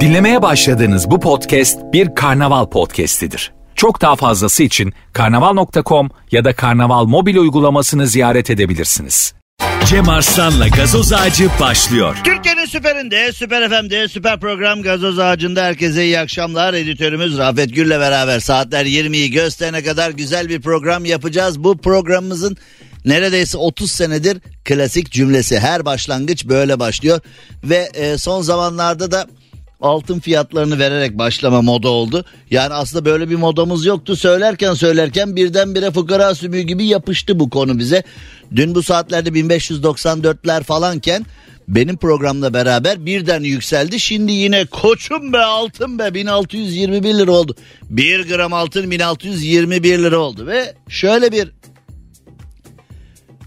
Dinlemeye başladığınız bu podcast bir karnaval podcastidir. Çok daha fazlası için karnaval.com ya da karnaval mobil uygulamasını ziyaret edebilirsiniz. Cem Arslan'la gazoz ağacı başlıyor. Türkiye'nin süperinde, süper FM'de, süper program Gazoz Ağacı'nda herkese iyi akşamlar. Editörümüz Rafet Gül'le beraber saatler 20'yi gösterene kadar güzel bir program yapacağız. Bu programımızın neredeyse 30 senedir klasik cümlesi. Her başlangıç böyle başlıyor. Ve e, son zamanlarda da altın fiyatlarını vererek başlama moda oldu. Yani aslında böyle bir modamız yoktu. Söylerken söylerken birdenbire fukara sümüğü gibi yapıştı bu konu bize. Dün bu saatlerde 1594'ler falanken benim programla beraber birden yükseldi. Şimdi yine koçum be altın be 1621 lira oldu. 1 gram altın 1621 lira oldu ve şöyle bir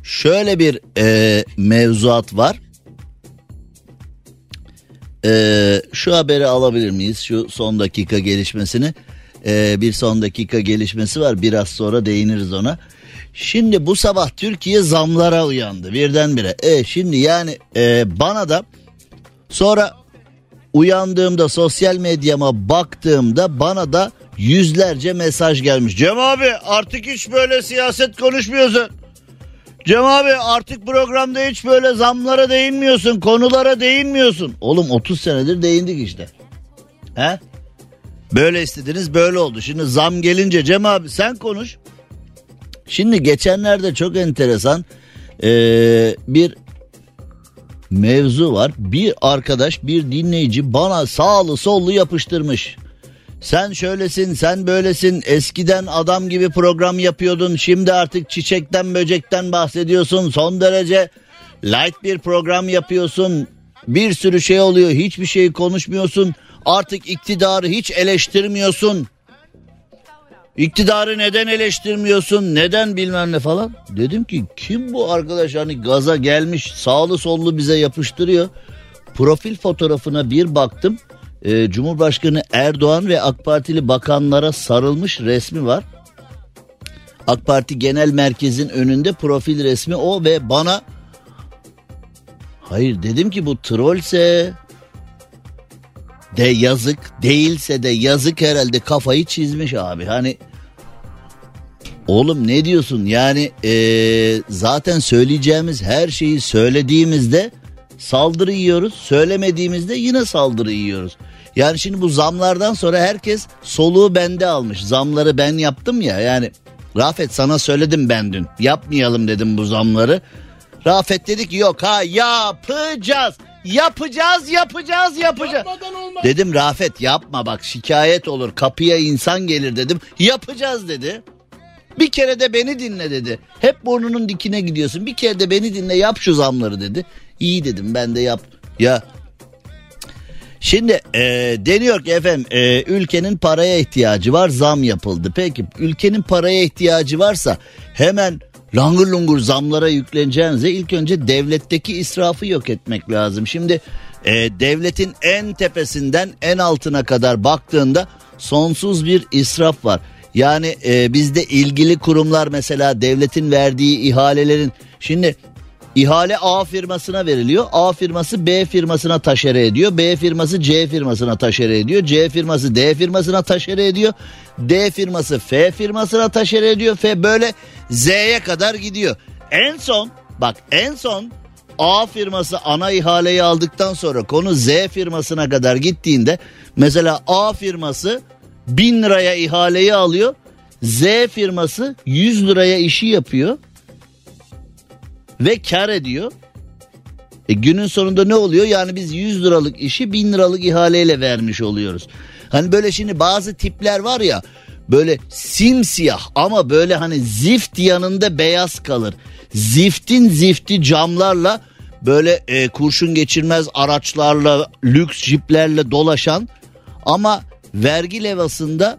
şöyle bir e, mevzuat var. Ee, şu haberi alabilir miyiz? Şu son dakika gelişmesini. Ee, bir son dakika gelişmesi var. Biraz sonra değiniriz ona. Şimdi bu sabah Türkiye zamlara uyandı birdenbire. E şimdi yani e, bana da sonra uyandığımda sosyal medyama baktığımda bana da yüzlerce mesaj gelmiş. Cem abi artık hiç böyle siyaset konuşmuyorsun. Cem abi artık programda hiç böyle zamlara değinmiyorsun, konulara değinmiyorsun. Oğlum 30 senedir değindik işte. He? Böyle istediniz böyle oldu. Şimdi zam gelince Cem abi sen konuş. Şimdi geçenlerde çok enteresan ee, bir mevzu var. Bir arkadaş bir dinleyici bana sağlı sollu yapıştırmış. Sen şöylesin sen böylesin. Eskiden adam gibi program yapıyordun. Şimdi artık çiçekten böcekten bahsediyorsun. Son derece light bir program yapıyorsun. Bir sürü şey oluyor. Hiçbir şey konuşmuyorsun. Artık iktidarı hiç eleştirmiyorsun. İktidarı neden eleştirmiyorsun? Neden bilmem ne falan? Dedim ki kim bu arkadaş? Hani gaza gelmiş sağlı sollu bize yapıştırıyor. Profil fotoğrafına bir baktım e, Cumhurbaşkanı Erdoğan ve AK Partili bakanlara sarılmış resmi var. AK Parti Genel Merkez'in önünde profil resmi o ve bana hayır dedim ki bu trollse de yazık değilse de yazık herhalde kafayı çizmiş abi hani oğlum ne diyorsun yani ee, zaten söyleyeceğimiz her şeyi söylediğimizde saldırı yiyoruz söylemediğimizde yine saldırı yiyoruz. Yani şimdi bu zamlardan sonra herkes soluğu bende almış. Zamları ben yaptım ya yani Rafet sana söyledim ben dün. Yapmayalım dedim bu zamları. Rafet dedi ki yok ha yapacağız. Yapacağız yapacağız yapacağız. Dedim Rafet yapma bak şikayet olur kapıya insan gelir dedim. Yapacağız dedi. Bir kere de beni dinle dedi. Hep burnunun dikine gidiyorsun. Bir kere de beni dinle yap şu zamları dedi. İyi dedim ben de yap. Ya Şimdi e, deniyor ki efendim e, ülkenin paraya ihtiyacı var zam yapıldı. Peki ülkenin paraya ihtiyacı varsa hemen langır lungur zamlara yükleneceğinize ilk önce devletteki israfı yok etmek lazım. Şimdi e, devletin en tepesinden en altına kadar baktığında sonsuz bir israf var. Yani e, bizde ilgili kurumlar mesela devletin verdiği ihalelerin şimdi İhale A firmasına veriliyor. A firması B firmasına taşere ediyor. B firması C firmasına taşere ediyor. C firması D firmasına taşere ediyor. D firması F firmasına taşere ediyor. F böyle Z'ye kadar gidiyor. En son bak en son A firması ana ihaleyi aldıktan sonra konu Z firmasına kadar gittiğinde mesela A firması 1000 liraya ihaleyi alıyor. Z firması 100 liraya işi yapıyor ve kar ediyor. E günün sonunda ne oluyor? Yani biz 100 liralık işi 1000 liralık ihaleyle vermiş oluyoruz. Hani böyle şimdi bazı tipler var ya böyle simsiyah ama böyle hani zift yanında beyaz kalır. Ziftin zifti camlarla böyle e, kurşun geçirmez araçlarla lüks jiplerle dolaşan ama vergi levasında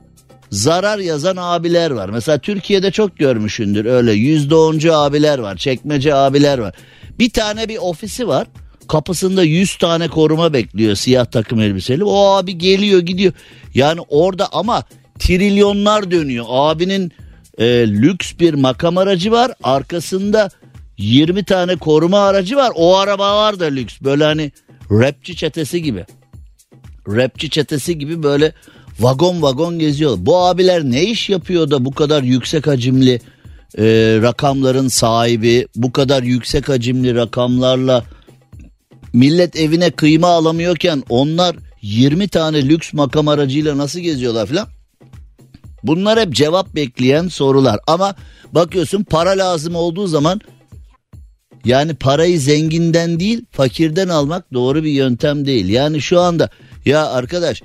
zarar yazan abiler var. Mesela Türkiye'de çok görmüşündür öyle yüzde oncu abiler var, çekmece abiler var. Bir tane bir ofisi var. Kapısında yüz tane koruma bekliyor siyah takım elbiseli. O abi geliyor gidiyor. Yani orada ama trilyonlar dönüyor. Abinin e, lüks bir makam aracı var. Arkasında 20 tane koruma aracı var. O arabalar da lüks. Böyle hani rapçi çetesi gibi. Rapçi çetesi gibi böyle vagon vagon geziyor. Bu abiler ne iş yapıyor da bu kadar yüksek hacimli e, rakamların sahibi, bu kadar yüksek hacimli rakamlarla millet evine kıyma alamıyorken onlar 20 tane lüks makam aracıyla nasıl geziyorlar filan. Bunlar hep cevap bekleyen sorular ama bakıyorsun para lazım olduğu zaman yani parayı zenginden değil fakirden almak doğru bir yöntem değil. Yani şu anda ya arkadaş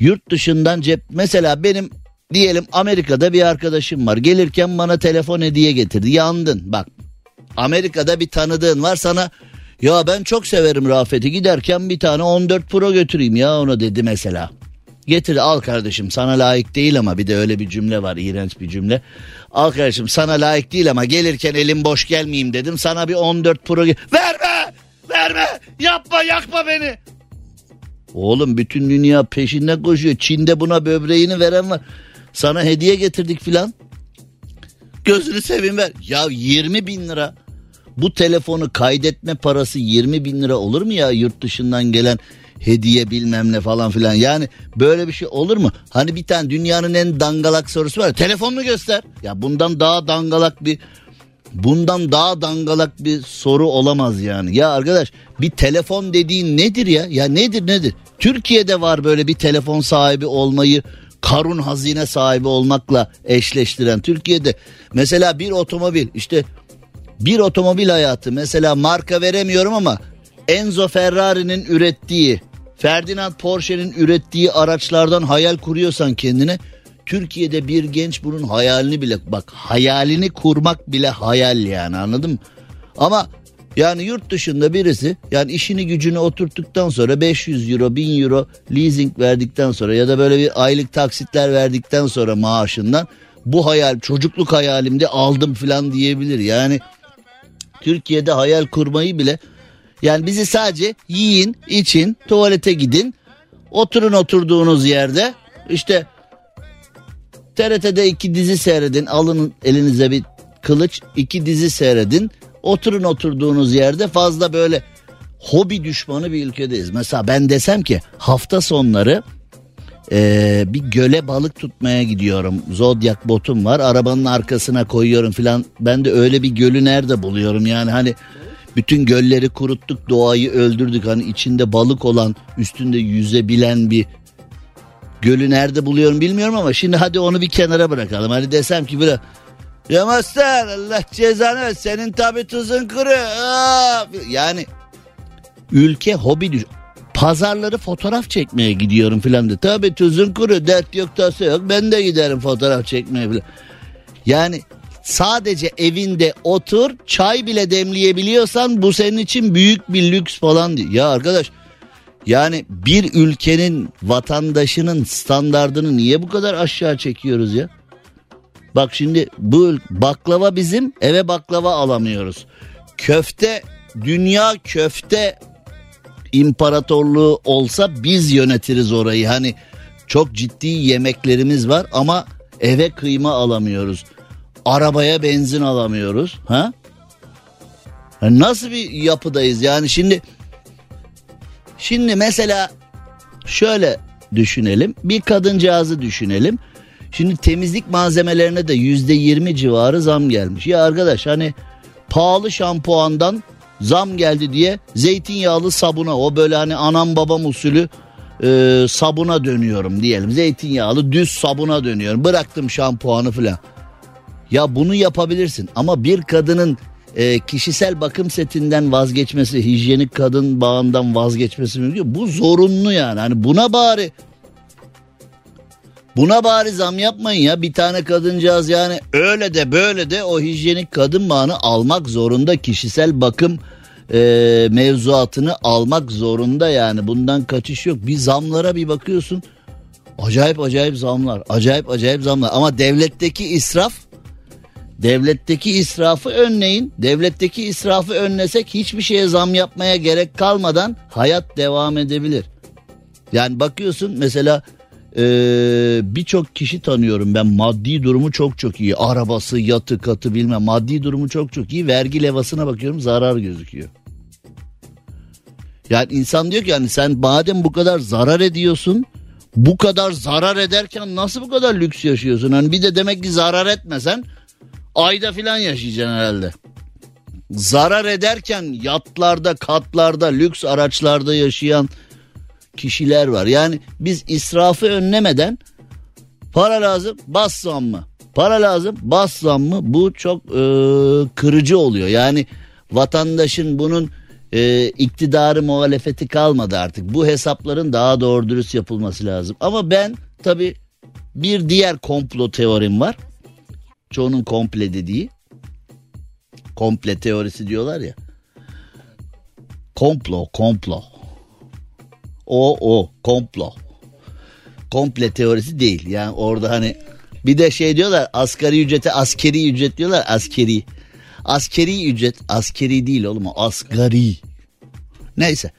yurt dışından cep mesela benim diyelim Amerika'da bir arkadaşım var. Gelirken bana telefon hediye getirdi. Yandın bak. Amerika'da bir tanıdığın var sana ya ben çok severim Rafet'i giderken bir tane 14 Pro götüreyim ya ona dedi mesela. Getir al kardeşim sana layık değil ama bir de öyle bir cümle var iğrenç bir cümle. Al kardeşim sana layık değil ama gelirken elim boş gelmeyeyim dedim sana bir 14 Pro verme verme yapma yakma beni. Oğlum bütün dünya peşinden koşuyor Çin'de buna böbreğini veren var sana hediye getirdik filan. Gözünü seveyim ver ya 20 bin lira bu telefonu kaydetme parası 20 bin lira olur mu ya yurt dışından gelen hediye bilmem ne falan filan. Yani böyle bir şey olur mu? Hani bir tane dünyanın en dangalak sorusu var. Telefonunu göster. Ya bundan daha dangalak bir bundan daha dangalak bir soru olamaz yani. Ya arkadaş bir telefon dediğin nedir ya? Ya nedir nedir? Türkiye'de var böyle bir telefon sahibi olmayı karun hazine sahibi olmakla eşleştiren Türkiye'de mesela bir otomobil işte bir otomobil hayatı mesela marka veremiyorum ama Enzo Ferrari'nin ürettiği Ferdinand Porsche'nin ürettiği araçlardan hayal kuruyorsan kendine Türkiye'de bir genç bunun hayalini bile bak hayalini kurmak bile hayal yani anladın mı? Ama yani yurt dışında birisi yani işini gücünü oturttuktan sonra 500 euro 1000 euro leasing verdikten sonra ya da böyle bir aylık taksitler verdikten sonra maaşından bu hayal çocukluk hayalimde aldım falan diyebilir. Yani Türkiye'de hayal kurmayı bile yani bizi sadece yiyin, için, tuvalete gidin, oturun oturduğunuz yerde. İşte TRT'de iki dizi seyredin, alın elinize bir kılıç, iki dizi seyredin. Oturun oturduğunuz yerde fazla böyle hobi düşmanı bir ülkedeyiz. Mesela ben desem ki hafta sonları ee, bir göle balık tutmaya gidiyorum. Zodyak botum var. Arabanın arkasına koyuyorum filan. Ben de öyle bir gölü nerede buluyorum yani hani bütün gölleri kuruttuk, doğayı öldürdük. Hani içinde balık olan, üstünde yüzebilen bir gölü nerede buluyorum bilmiyorum ama şimdi hadi onu bir kenara bırakalım. Hani desem ki böyle ya master Allah cezanı senin tabi tuzun kuru. Yani ülke hobi düş pazarları fotoğraf çekmeye gidiyorum filan de. Tabi tuzun kuru dert yok tası yok ben de giderim fotoğraf çekmeye filan. Yani sadece evinde otur çay bile demleyebiliyorsan bu senin için büyük bir lüks falan değil. Ya arkadaş yani bir ülkenin vatandaşının standardını niye bu kadar aşağı çekiyoruz ya? Bak şimdi bu baklava bizim eve baklava alamıyoruz. Köfte dünya köfte imparatorluğu olsa biz yönetiriz orayı. Hani çok ciddi yemeklerimiz var ama eve kıyma alamıyoruz. Arabaya benzin alamıyoruz. Ha? Nasıl bir yapıdayız yani şimdi şimdi mesela şöyle düşünelim bir kadıncağızı düşünelim. Şimdi temizlik malzemelerine de yüzde yirmi civarı zam gelmiş. Ya arkadaş hani pahalı şampuandan zam geldi diye zeytinyağlı sabuna o böyle hani anam babam usulü e, sabuna dönüyorum diyelim. Zeytinyağlı düz sabuna dönüyorum. Bıraktım şampuanı falan. Ya bunu yapabilirsin ama bir kadının e, kişisel bakım setinden vazgeçmesi, hijyenik kadın bağından vazgeçmesi mümkün. Bu zorunlu yani. Hani buna bari Buna bari zam yapmayın ya bir tane kadıncağız yani öyle de böyle de o hijyenik kadın bağını almak zorunda kişisel bakım e, mevzuatını almak zorunda yani bundan kaçış yok. Bir zamlara bir bakıyorsun acayip acayip zamlar acayip acayip zamlar ama devletteki israf devletteki israfı önleyin devletteki israfı önlesek hiçbir şeye zam yapmaya gerek kalmadan hayat devam edebilir. Yani bakıyorsun mesela Ee, birçok kişi tanıyorum ben maddi durumu çok çok iyi. Arabası, yatı, katı bilmem maddi durumu çok çok iyi. Vergi levasına bakıyorum zarar gözüküyor. Yani insan diyor ki yani sen madem bu kadar zarar ediyorsun bu kadar zarar ederken nasıl bu kadar lüks yaşıyorsun? Hani bir de demek ki zarar etmesen ayda filan yaşayacaksın herhalde. Zarar ederken yatlarda, katlarda, lüks araçlarda yaşayan kişiler var. Yani biz israfı önlemeden para lazım bas mı? Para lazım bas mı? Bu çok e, kırıcı oluyor. Yani vatandaşın bunun e, iktidarı muhalefeti kalmadı artık. Bu hesapların daha doğru dürüst yapılması lazım. Ama ben tabi bir diğer komplo teorim var. Çoğunun komple dediği. Komple teorisi diyorlar ya. Komplo, komplo. O, o, komplo. Komple teorisi değil. Yani orada hani bir de şey diyorlar asgari ücrete askeri ücret diyorlar askeri. Askeri ücret askeri değil oğlum o asgari. Neyse.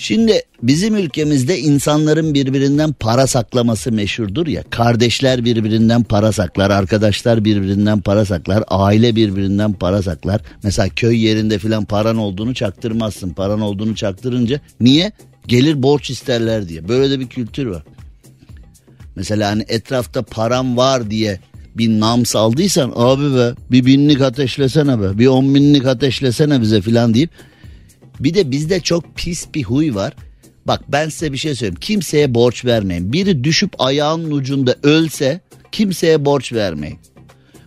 Şimdi bizim ülkemizde insanların birbirinden para saklaması meşhurdur ya. Kardeşler birbirinden para saklar, arkadaşlar birbirinden para saklar, aile birbirinden para saklar. Mesela köy yerinde filan paran olduğunu çaktırmazsın. Paran olduğunu çaktırınca niye? Gelir borç isterler diye. Böyle de bir kültür var. Mesela hani etrafta param var diye bir nam saldıysan abi be bir binlik ateşlesene be bir on binlik ateşlesene bize filan deyip bir de bizde çok pis bir huy var. Bak ben size bir şey söyleyeyim. Kimseye borç vermeyin. Biri düşüp ayağının ucunda ölse kimseye borç vermeyin.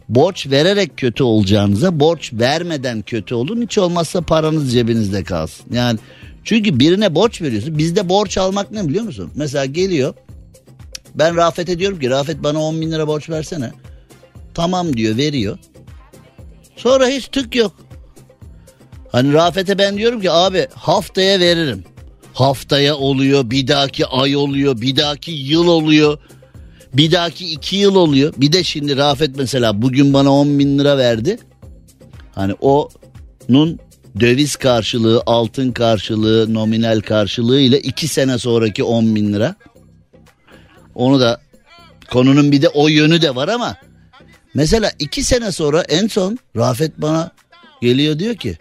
Borç vererek kötü olacağınıza borç vermeden kötü olun. Hiç olmazsa paranız cebinizde kalsın. Yani çünkü birine borç veriyorsun. Bizde borç almak ne biliyor musun? Mesela geliyor. Ben Rafet'e diyorum ki Rafet bana 10 bin lira borç versene. Tamam diyor veriyor. Sonra hiç tık yok. Hani Rafet'e ben diyorum ki abi haftaya veririm. Haftaya oluyor, bir dahaki ay oluyor, bir dahaki yıl oluyor. Bir dahaki iki yıl oluyor. Bir de şimdi Rafet mesela bugün bana 10 bin lira verdi. Hani onun döviz karşılığı, altın karşılığı, nominal karşılığı ile iki sene sonraki 10 bin lira. Onu da konunun bir de o yönü de var ama mesela iki sene sonra en son Rafet bana geliyor diyor ki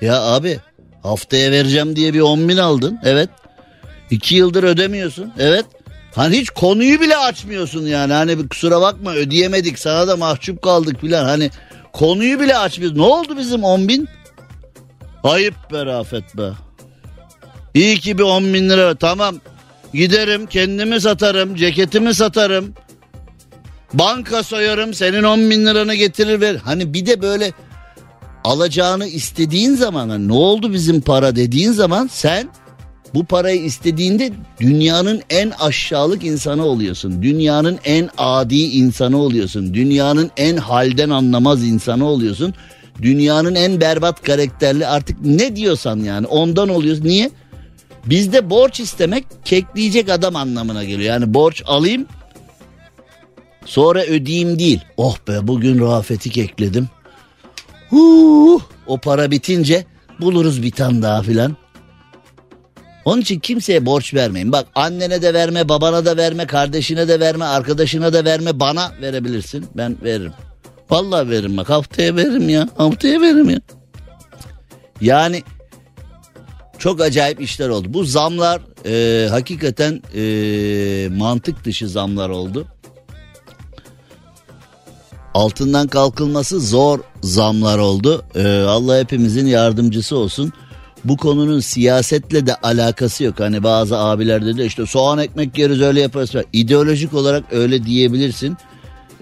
ya abi haftaya vereceğim diye bir 10 bin aldın. Evet. İki yıldır ödemiyorsun. Evet. Hani hiç konuyu bile açmıyorsun yani. Hani bir kusura bakma ödeyemedik sana da mahcup kaldık filan. Hani konuyu bile açmıyorsun. Ne oldu bizim 10 bin? Ayıp be Rafet be. İyi ki bir 10 bin lira. Tamam giderim kendimi satarım ceketimi satarım. Banka soyarım senin 10 bin liranı getirir ver. Hani bir de böyle alacağını istediğin zaman ne oldu bizim para dediğin zaman sen bu parayı istediğinde dünyanın en aşağılık insanı oluyorsun. Dünyanın en adi insanı oluyorsun. Dünyanın en halden anlamaz insanı oluyorsun. Dünyanın en berbat karakterli artık ne diyorsan yani ondan oluyorsun. Niye? Bizde borç istemek kekleyecek adam anlamına geliyor. Yani borç alayım sonra ödeyeyim değil. Oh be bugün Rafet'i kekledim. Huu, o para bitince buluruz bir tane daha filan. Onun için kimseye borç vermeyin. Bak annene de verme, babana da verme, kardeşine de verme, arkadaşına da verme. Bana verebilirsin. Ben veririm. Vallahi veririm bak haftaya veririm ya. Haftaya veririm ya. Yani çok acayip işler oldu. Bu zamlar e, hakikaten e, mantık dışı zamlar oldu altından kalkılması zor zamlar oldu. Ee, Allah hepimizin yardımcısı olsun. Bu konunun siyasetle de alakası yok. Hani bazı abiler dedi işte soğan ekmek yeriz öyle yaparız. İdeolojik olarak öyle diyebilirsin.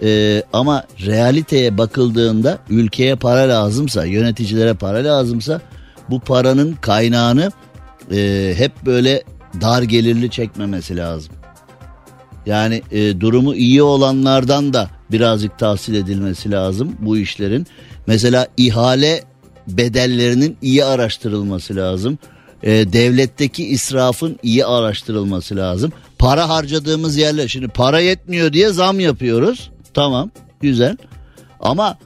Ee, ama realiteye bakıldığında ülkeye para lazımsa, yöneticilere para lazımsa bu paranın kaynağını e, hep böyle dar gelirli çekmemesi lazım. Yani e, durumu iyi olanlardan da birazcık tahsil edilmesi lazım bu işlerin. Mesela ihale bedellerinin iyi araştırılması lazım. E, devletteki israfın iyi araştırılması lazım. Para harcadığımız yerler şimdi para yetmiyor diye zam yapıyoruz. Tamam güzel ama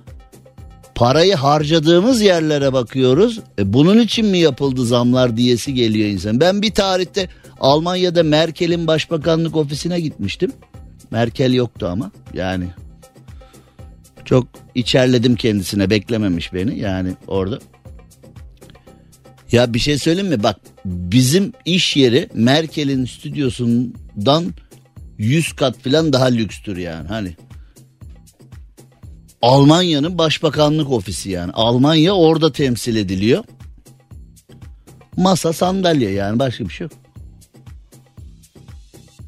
parayı harcadığımız yerlere bakıyoruz. E bunun için mi yapıldı zamlar diyesi geliyor insan. Ben bir tarihte Almanya'da Merkel'in başbakanlık ofisine gitmiştim. Merkel yoktu ama yani çok içerledim kendisine beklememiş beni yani orada. Ya bir şey söyleyeyim mi? Bak bizim iş yeri Merkel'in stüdyosundan 100 kat falan daha lükstür yani. Hani Almanya'nın başbakanlık ofisi yani. Almanya orada temsil ediliyor. Masa sandalye yani başka bir şey yok.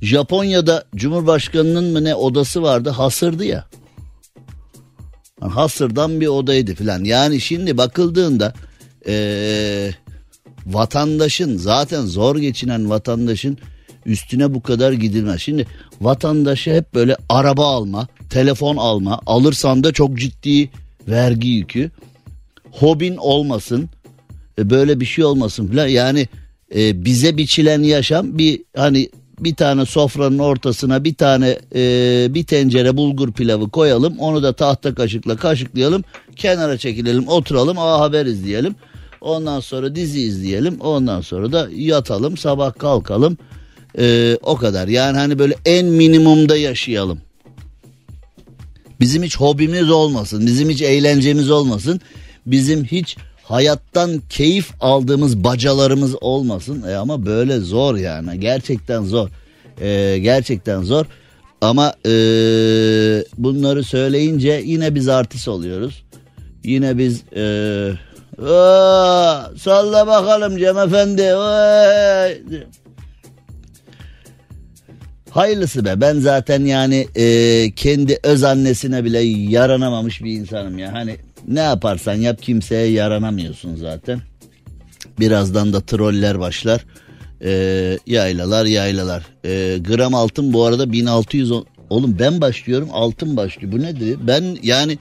Japonya'da Cumhurbaşkanı'nın mı ne odası vardı hasırdı ya. Hasırdan bir odaydı filan. Yani şimdi bakıldığında ee, vatandaşın zaten zor geçinen vatandaşın üstüne bu kadar gidilmez. Şimdi vatandaşı hep böyle araba alma, telefon alma, alırsan da çok ciddi vergi yükü. Hobin olmasın, e, böyle bir şey olmasın falan. Yani e, bize biçilen yaşam bir hani bir tane sofranın ortasına bir tane e, bir tencere bulgur pilavı koyalım. Onu da tahta kaşıkla kaşıklayalım. Kenara çekilelim, oturalım, a haber izleyelim. Ondan sonra dizi izleyelim. Ondan sonra da yatalım, sabah kalkalım. E, o kadar. Yani hani böyle en minimumda yaşayalım. Bizim hiç hobimiz olmasın, bizim hiç eğlencemiz olmasın. Bizim hiç hayattan keyif aldığımız bacalarımız olmasın. E ama böyle zor yani gerçekten zor. E, gerçekten zor. Ama e, bunları söyleyince yine biz artist oluyoruz. Yine biz e, Aa, salla bakalım Cem Efendi. Oy. Hayırlısı be ben zaten yani e, kendi öz annesine bile yaranamamış bir insanım ya. Hani ne yaparsan yap kimseye yaranamıyorsun zaten. Birazdan da troller başlar. E, yaylalar yaylalar. E, gram altın bu arada 1610. Oğlum ben başlıyorum altın başlıyor. Bu nedir? Ben yani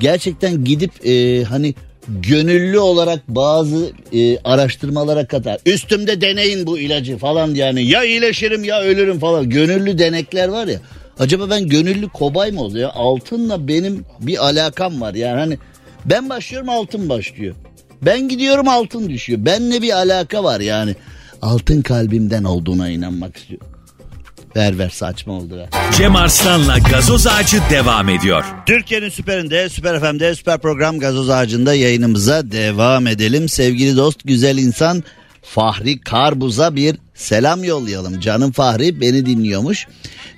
gerçekten gidip e, hani gönüllü olarak bazı e, araştırmalara katar. Üstümde deneyin bu ilacı falan yani ya iyileşirim ya ölürüm falan. Gönüllü denekler var ya. Acaba ben gönüllü kobay mı oluyor? Altınla benim bir alakam var. Yani hani ben başlıyorum altın başlıyor. Ben gidiyorum altın düşüyor. Benle bir alaka var yani. Altın kalbimden olduğuna inanmak istiyorum. Ver ver saçma oldu ya. Cem Arslan'la gazoz ağacı devam ediyor. Türkiye'nin süperinde, süper FM'de, süper program gazoz ağacında yayınımıza devam edelim. Sevgili dost, güzel insan Fahri Karbuz'a bir selam yollayalım. Canım Fahri beni dinliyormuş.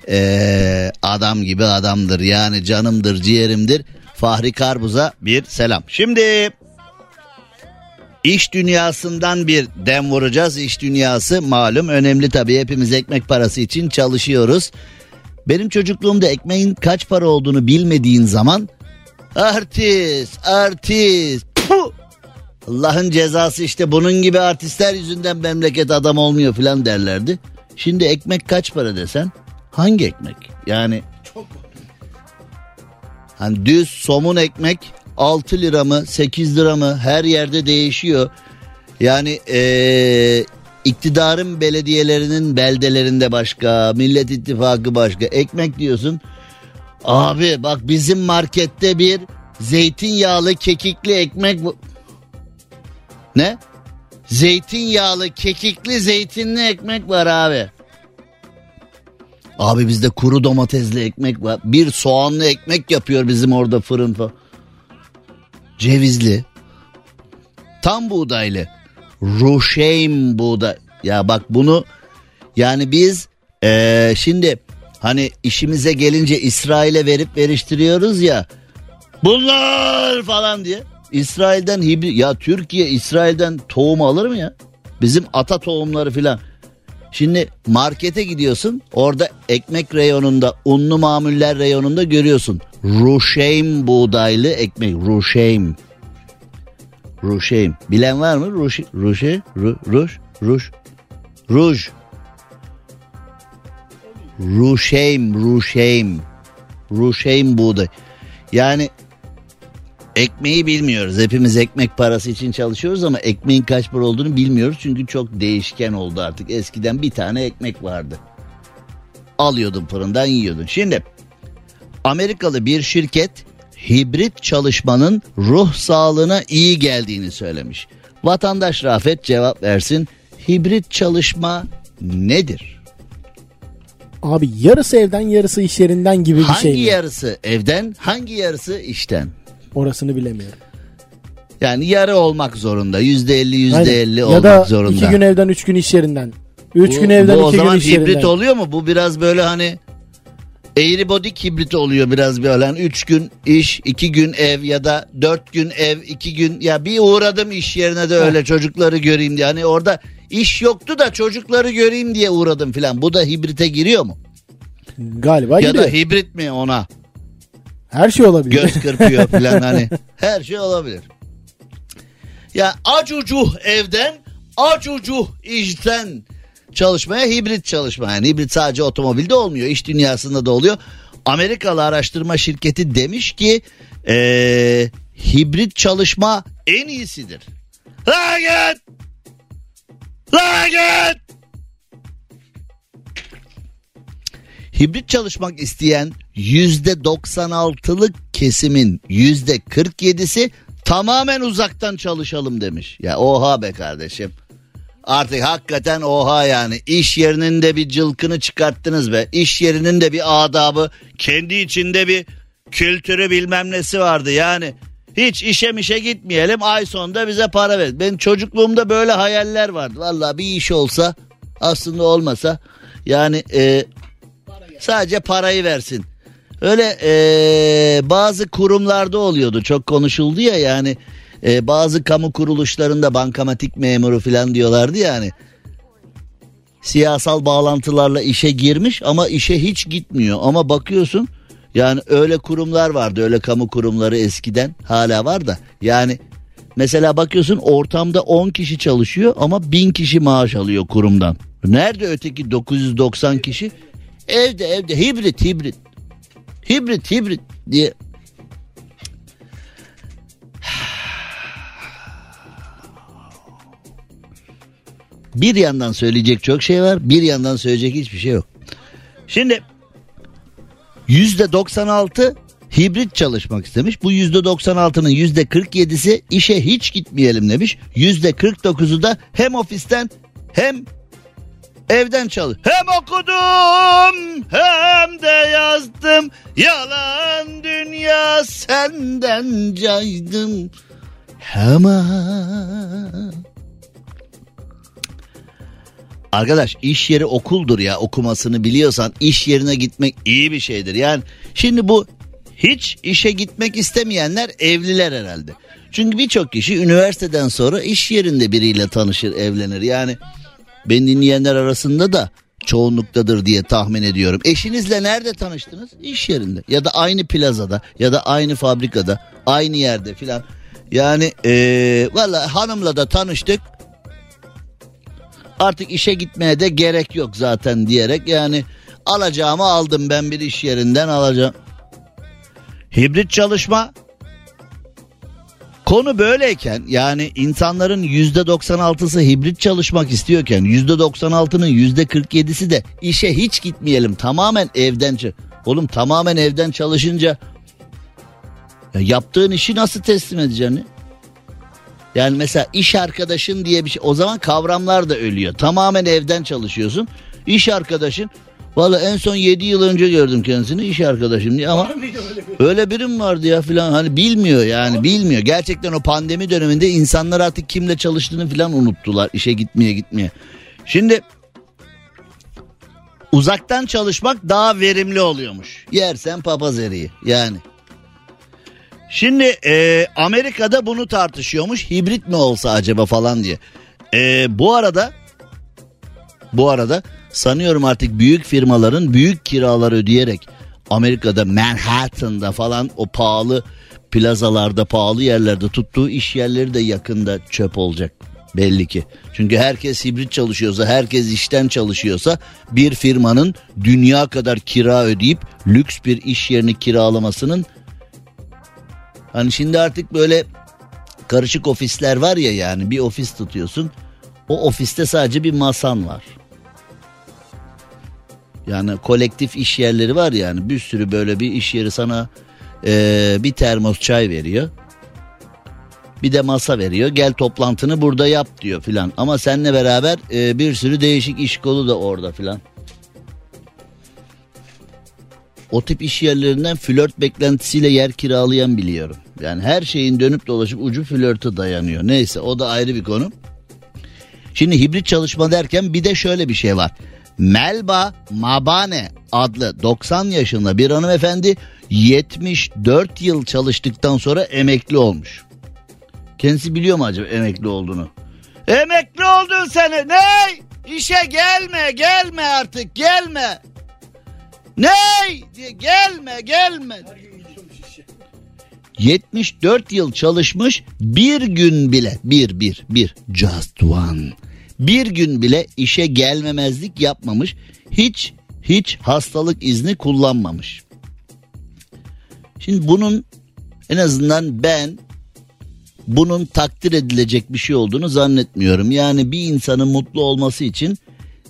Ee, adam gibi adamdır yani canımdır, ciğerimdir. Fahri Karbuz'a bir selam. Şimdi İş dünyasından bir dem vuracağız. İş dünyası malum önemli tabii hepimiz ekmek parası için çalışıyoruz. Benim çocukluğumda ekmeğin kaç para olduğunu bilmediğin zaman artist artist! Allah'ın cezası işte bunun gibi artistler yüzünden memleket adam olmuyor filan derlerdi. Şimdi ekmek kaç para desen hangi ekmek? Yani Hani düz somun ekmek 6 lira mı 8 lira mı her yerde değişiyor. Yani ee, iktidarın belediyelerinin beldelerinde başka, Millet İttifakı başka. Ekmek diyorsun. Abi bak bizim markette bir zeytinyağlı kekikli ekmek. Ne? Zeytinyağlı kekikli zeytinli ekmek var abi. Abi bizde kuru domatesli ekmek var. Bir soğanlı ekmek yapıyor bizim orada fırın falan. Cevizli. Tam buğdaylı. Ruşeym buğday. Ya bak bunu yani biz ee, şimdi hani işimize gelince İsrail'e verip veriştiriyoruz ya. Bunlar falan diye. İsrail'den hibri ya Türkiye İsrail'den tohum alır mı ya? Bizim ata tohumları filan. Şimdi markete gidiyorsun orada ekmek reyonunda unlu mamuller reyonunda görüyorsun. Ruşeym buğdaylı ekmek. Ruşeym. Ruşeym. Bilen var mı? Ruş, ruşe, ru, ruş, ruş, ruj. Ruşeym, ruşeym. Ruşeym buğday. Yani ekmeği bilmiyoruz. Hepimiz ekmek parası için çalışıyoruz ama ekmeğin kaç para olduğunu bilmiyoruz. Çünkü çok değişken oldu artık. Eskiden bir tane ekmek vardı. Alıyordun fırından yiyordun. Şimdi Amerikalı bir şirket hibrit çalışmanın ruh sağlığına iyi geldiğini söylemiş. Vatandaş Rafet cevap versin. Hibrit çalışma nedir? Abi yarısı evden yarısı iş yerinden gibi bir hangi şey mi? yarısı evden, hangi yarısı işten? Orasını bilemiyorum. Yani yarı olmak zorunda. Yüzde elli, yüzde elli ya olmak da zorunda. iki gün evden üç gün iş yerinden. Üç Bu- gün evden bu o iki gün zaman iş hibrit yerinden. oluyor mu? Bu biraz böyle hani eğri bodik hibrit oluyor biraz böyle. Hani üç gün iş, iki gün ev ya da dört gün ev, iki gün ya bir uğradım iş yerine de öyle çocukları göreyim diye. Hani orada iş yoktu da çocukları göreyim diye uğradım filan. Bu da hibrite giriyor mu? Galiba Ya giriyor. da hibrit mi ona? Her şey olabilir. Göz kırpıyor filan hani. Her şey olabilir. Ya acucuh evden, acucuh işten çalışmaya hibrit çalışma. Yani hibrit sadece otomobilde olmuyor. İş dünyasında da oluyor. Amerikalı araştırma şirketi demiş ki eee, hibrit çalışma en iyisidir. La git! La git! Hibrit çalışmak isteyen 96'lık kesimin yüzde 47'si tamamen uzaktan çalışalım demiş. Ya oha be kardeşim. Artık hakikaten oha yani. İş yerinin de bir cılkını çıkarttınız be. İş yerinin de bir adabı, kendi içinde bir kültürü bilmem nesi vardı yani. Hiç işe mişe gitmeyelim ay sonunda bize para ver. Benim çocukluğumda böyle hayaller vardı. Vallahi bir iş olsa aslında olmasa yani e, sadece parayı versin. Öyle e, bazı kurumlarda oluyordu çok konuşuldu ya yani e, bazı kamu kuruluşlarında bankamatik memuru falan diyorlardı yani. Siyasal bağlantılarla işe girmiş ama işe hiç gitmiyor ama bakıyorsun yani öyle kurumlar vardı öyle kamu kurumları eskiden hala var da yani mesela bakıyorsun ortamda 10 kişi çalışıyor ama 1000 kişi maaş alıyor kurumdan. Nerede öteki 990 kişi? Evde evde hibrit hibrit. Hibrit hibrit diye. Bir yandan söyleyecek çok şey var, bir yandan söyleyecek hiçbir şey yok. Şimdi yüzde 96 hibrit çalışmak istemiş. Bu yüzde 96'nın yüzde 47'si işe hiç gitmeyelim demiş. Yüzde 49'u da hem ofisten hem evden çalış. Hem okudum hem de yazdım. Yalan dünya senden caydım. Hemen. Arkadaş iş yeri okuldur ya okumasını biliyorsan iş yerine gitmek iyi bir şeydir. Yani şimdi bu hiç işe gitmek istemeyenler evliler herhalde. Çünkü birçok kişi üniversiteden sonra iş yerinde biriyle tanışır evlenir. Yani beni dinleyenler arasında da çoğunluktadır diye tahmin ediyorum. Eşinizle nerede tanıştınız? İş yerinde ya da aynı plazada ya da aynı fabrikada aynı yerde filan. Yani ee, valla hanımla da tanıştık artık işe gitmeye de gerek yok zaten diyerek yani alacağımı aldım ben bir iş yerinden alacağım. Hibrit çalışma konu böyleyken yani insanların yüzde 96'sı hibrit çalışmak istiyorken yüzde 96'nın yüzde 47'si de işe hiç gitmeyelim tamamen evden oğlum tamamen evden çalışınca ya yaptığın işi nasıl teslim edeceksin? Yani mesela iş arkadaşın diye bir şey o zaman kavramlar da ölüyor. Tamamen evden çalışıyorsun. İş arkadaşın Valla en son 7 yıl önce gördüm kendisini iş arkadaşım diye ama öyle birim vardı ya filan hani bilmiyor yani bilmiyor. Gerçekten o pandemi döneminde insanlar artık kimle çalıştığını filan unuttular işe gitmeye gitmeye. Şimdi uzaktan çalışmak daha verimli oluyormuş. Yersen papaz eriği yani. Şimdi e, Amerika'da bunu tartışıyormuş hibrit mi olsa acaba falan diye. E, bu arada bu arada sanıyorum artık büyük firmaların büyük kiralar ödeyerek Amerika'da Manhattan'da falan o pahalı plazalarda pahalı yerlerde tuttuğu iş yerleri de yakında çöp olacak belli ki. Çünkü herkes hibrit çalışıyorsa herkes işten çalışıyorsa bir firmanın dünya kadar kira ödeyip lüks bir iş yerini kiralamasının Hani şimdi artık böyle karışık ofisler var ya yani bir ofis tutuyorsun. O ofiste sadece bir masan var. Yani kolektif iş yerleri var yani bir sürü böyle bir iş yeri sana Ee, bir termos çay veriyor. Bir de masa veriyor. Gel toplantını burada yap diyor filan. Ama seninle beraber e, bir sürü değişik iş kolu da orada filan. O tip iş yerlerinden flört beklentisiyle yer kiralayan biliyorum. Yani her şeyin dönüp dolaşıp ucu flörte dayanıyor. Neyse o da ayrı bir konu. Şimdi hibrit çalışma derken bir de şöyle bir şey var. Melba Mabane adlı 90 yaşında bir hanımefendi 74 yıl çalıştıktan sonra emekli olmuş. Kendisi biliyor mu acaba emekli olduğunu? Emekli oldun sen. Ne? İşe gelme gelme artık gelme. Ne? gelme gelme. 74 yıl çalışmış bir gün bile bir bir bir just one bir gün bile işe gelmemezlik yapmamış hiç hiç hastalık izni kullanmamış. Şimdi bunun en azından ben bunun takdir edilecek bir şey olduğunu zannetmiyorum. Yani bir insanın mutlu olması için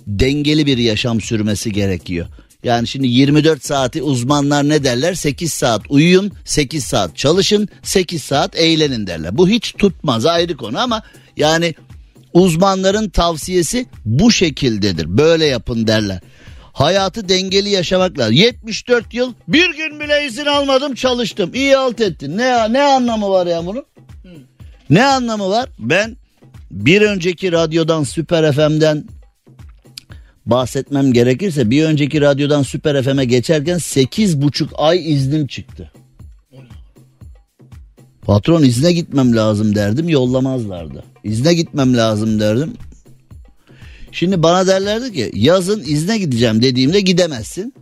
dengeli bir yaşam sürmesi gerekiyor. Yani şimdi 24 saati uzmanlar ne derler? 8 saat uyuyun, 8 saat çalışın, 8 saat eğlenin derler. Bu hiç tutmaz ayrı konu ama yani uzmanların tavsiyesi bu şekildedir. Böyle yapın derler. Hayatı dengeli yaşamak lazım. 74 yıl bir gün bile izin almadım çalıştım. İyi alt ettin. Ne, ne anlamı var ya bunun? Ne anlamı var? Ben bir önceki radyodan Süper FM'den bahsetmem gerekirse bir önceki radyodan Süper FM'e geçerken sekiz buçuk ay iznim çıktı. Patron izne gitmem lazım derdim yollamazlardı. İzne gitmem lazım derdim. Şimdi bana derlerdi ki yazın izne gideceğim dediğimde gidemezsin.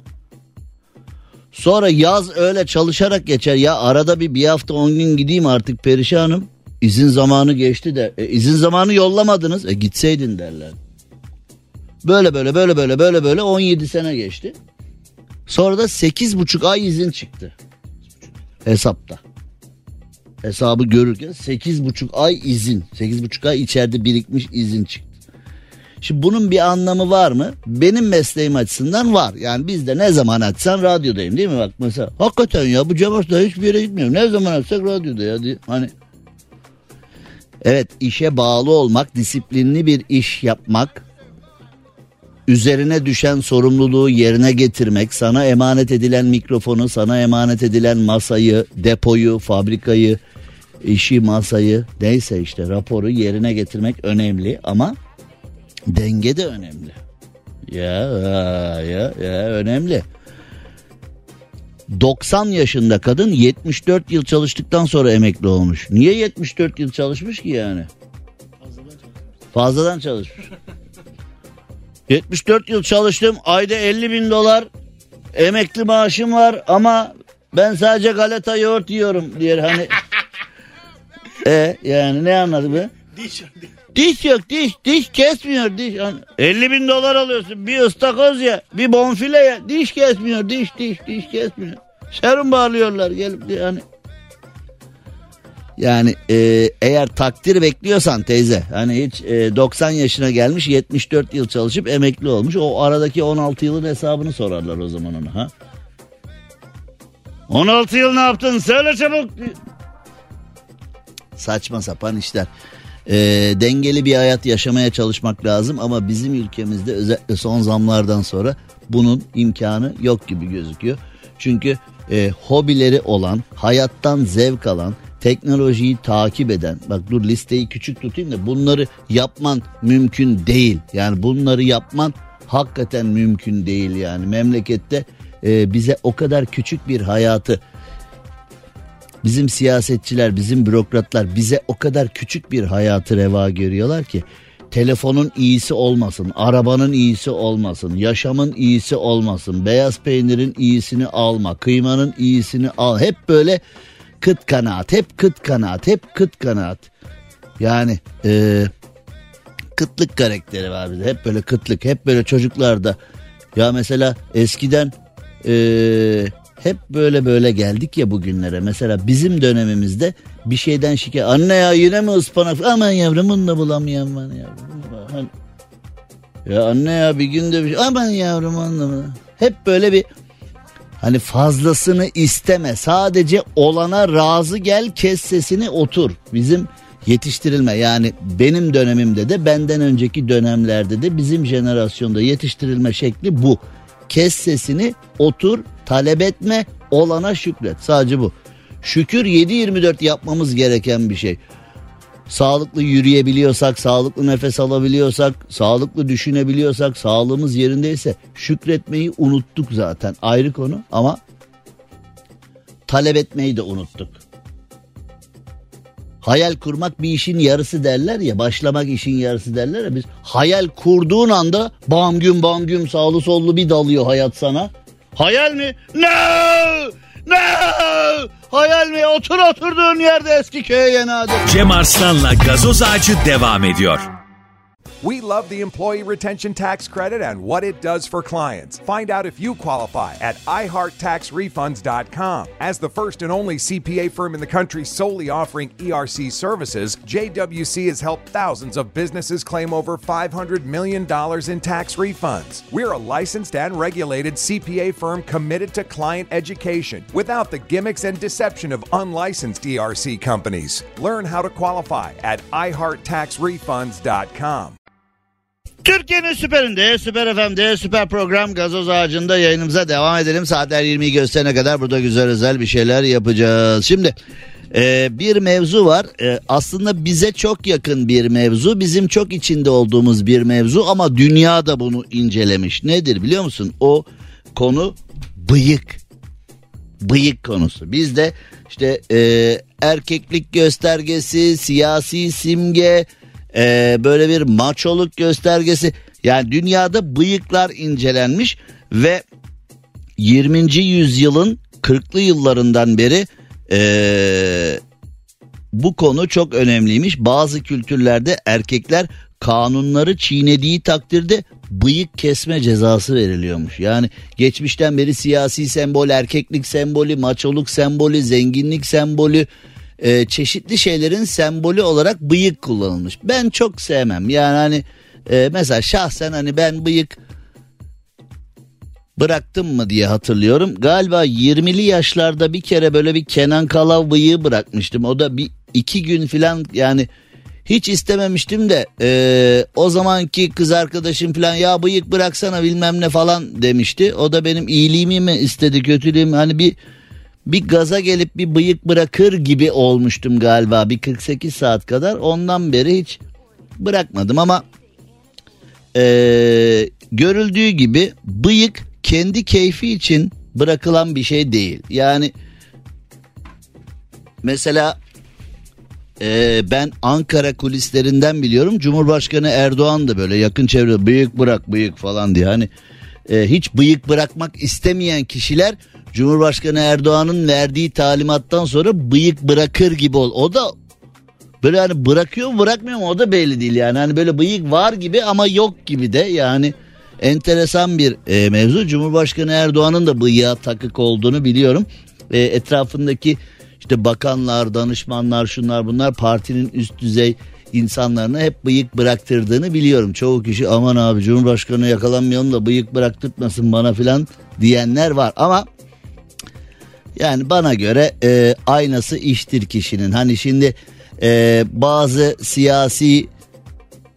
Sonra yaz öyle çalışarak geçer ya arada bir bir hafta on gün gideyim artık perişanım. İzin zamanı geçti de e, izin zamanı yollamadınız e gitseydin derler. Böyle böyle böyle böyle böyle böyle 17 sene geçti. Sonra da 8,5 ay izin çıktı. Hesapta. Hesabı görürken 8,5 ay izin. 8,5 ay içeride birikmiş izin çıktı. Şimdi bunun bir anlamı var mı? Benim mesleğim açısından var. Yani bizde ne zaman açsan radyodayım değil mi? Bak mesela hakikaten ya bu Cemaat'ta hiçbir yere gitmiyorum. Ne zaman açsak radyoda ya diye. Hani Evet işe bağlı olmak, disiplinli bir iş yapmak, üzerine düşen sorumluluğu yerine getirmek, sana emanet edilen mikrofonu, sana emanet edilen masayı, depoyu, fabrikayı, işi, masayı, neyse işte raporu yerine getirmek önemli ama denge de önemli. Ya ya ya önemli. 90 yaşında kadın 74 yıl çalıştıktan sonra emekli olmuş. Niye 74 yıl çalışmış ki yani? Fazladan çalışmış. 74 yıl çalıştım. Ayda 50 bin dolar emekli maaşım var ama ben sadece galeta yoğurt yiyorum diye hani. e yani ne anladı be? Diş yok. Diş yok diş. Diş kesmiyor diş. Yani 50 bin dolar alıyorsun. Bir ıstakoz ya. Bir bonfile ya. Diş kesmiyor. Diş diş diş kesmiyor. Serum bağlıyorlar gelip yani. Yani e, eğer takdir bekliyorsan teyze hani hiç e, 90 yaşına gelmiş 74 yıl çalışıp emekli olmuş o aradaki 16 yılın hesabını sorarlar o zaman ona ha. 16 yıl ne yaptın söyle çabuk. Saçma sapan işler. E, dengeli bir hayat yaşamaya çalışmak lazım ama bizim ülkemizde özellikle son zamlardan sonra bunun imkanı yok gibi gözüküyor. Çünkü e, hobileri olan, hayattan zevk alan, teknolojiyi takip eden bak dur listeyi küçük tutayım da bunları yapman mümkün değil. Yani bunları yapman hakikaten mümkün değil yani memlekette e, bize o kadar küçük bir hayatı bizim siyasetçiler bizim bürokratlar bize o kadar küçük bir hayatı reva görüyorlar ki telefonun iyisi olmasın, arabanın iyisi olmasın, yaşamın iyisi olmasın, beyaz peynirin iyisini alma, kıymanın iyisini al. Hep böyle kıt kanaat hep kıt kanaat hep kıt kanaat. Yani e, kıtlık karakteri var bizde hep böyle kıtlık hep böyle çocuklarda. Ya mesela eskiden e, hep böyle böyle geldik ya bugünlere. Mesela bizim dönemimizde bir şeyden şikayet. Anne ya yine mi ıspanak? Aman yavrum bunu da bulamıyorum ben yavrum. Hani, ya anne ya bir günde bir şey. Aman yavrum anlamadım. Hep böyle bir Hani fazlasını isteme sadece olana razı gel kes sesini otur. Bizim yetiştirilme yani benim dönemimde de benden önceki dönemlerde de bizim jenerasyonda yetiştirilme şekli bu. Kes sesini otur talep etme olana şükret sadece bu. Şükür 7-24 yapmamız gereken bir şey. Sağlıklı yürüyebiliyorsak, sağlıklı nefes alabiliyorsak, sağlıklı düşünebiliyorsak, sağlığımız yerindeyse şükretmeyi unuttuk zaten ayrı konu ama talep etmeyi de unuttuk. Hayal kurmak bir işin yarısı derler ya başlamak işin yarısı derler ya biz hayal kurduğun anda bam güm bam güm sağlı sollu bir dalıyor hayat sana. Hayal mi? No! No! Hayal mi? Otur oturduğun yerde eski köye yeni adet. Cem Arslan'la gazoz ağacı devam ediyor. We love the Employee Retention Tax Credit and what it does for clients. Find out if you qualify at iHeartTaxRefunds.com. As the first and only CPA firm in the country solely offering ERC services, JWC has helped thousands of businesses claim over $500 million in tax refunds. We're a licensed and regulated CPA firm committed to client education without the gimmicks and deception of unlicensed ERC companies. Learn how to qualify at iHeartTaxRefunds.com. Türkiye'nin süperinde, süper FM'de, süper program Gazoz Ağacı'nda yayınımıza devam edelim. Saatler 20'yi gösterene kadar burada güzel özel bir şeyler yapacağız. Şimdi e, bir mevzu var. E, aslında bize çok yakın bir mevzu. Bizim çok içinde olduğumuz bir mevzu ama dünya da bunu incelemiş. Nedir biliyor musun? O konu bıyık. Bıyık konusu. Bizde işte e, erkeklik göstergesi, siyasi simge, e, böyle bir maçoluk göstergesi. Yani dünyada bıyıklar incelenmiş ve 20. yüzyılın 40'lı yıllarından beri e, bu konu çok önemliymiş. Bazı kültürlerde erkekler kanunları çiğnediği takdirde bıyık kesme cezası veriliyormuş. Yani geçmişten beri siyasi sembol, erkeklik sembolü, maçoluk sembolü, zenginlik sembolü, e, çeşitli şeylerin sembolü olarak bıyık kullanılmış. Ben çok sevmem. Yani hani e, mesela şahsen hani ben bıyık bıraktım mı diye hatırlıyorum. Galiba 20'li yaşlarda bir kere böyle bir Kenan Kalav bıyığı bırakmıştım. O da bir iki gün falan yani hiç istememiştim de e, o zamanki kız arkadaşım falan ya bıyık bıraksana bilmem ne falan demişti. O da benim iyiliğimi mi istedi kötülüğümü hani bir bir gaza gelip bir bıyık bırakır gibi olmuştum galiba bir 48 saat kadar. Ondan beri hiç bırakmadım ama e, görüldüğü gibi bıyık kendi keyfi için bırakılan bir şey değil. Yani mesela e, ben Ankara kulislerinden biliyorum Cumhurbaşkanı Erdoğan da böyle yakın çevrede bıyık bırak bıyık falan diye hani e, hiç bıyık bırakmak istemeyen kişiler Cumhurbaşkanı Erdoğan'ın verdiği talimattan sonra bıyık bırakır gibi ol. O da böyle hani bırakıyor mu bırakmıyor mu o da belli değil yani. Hani böyle bıyık var gibi ama yok gibi de yani enteresan bir e, mevzu. Cumhurbaşkanı Erdoğan'ın da bıyığa takık olduğunu biliyorum. E, etrafındaki işte bakanlar, danışmanlar, şunlar bunlar partinin üst düzey insanlarına hep bıyık bıraktırdığını biliyorum. Çoğu kişi aman abi Cumhurbaşkanı yakalanmayalım da bıyık bıraktırtmasın bana filan diyenler var. Ama yani bana göre e, aynası iştir kişinin. Hani şimdi e, bazı siyasi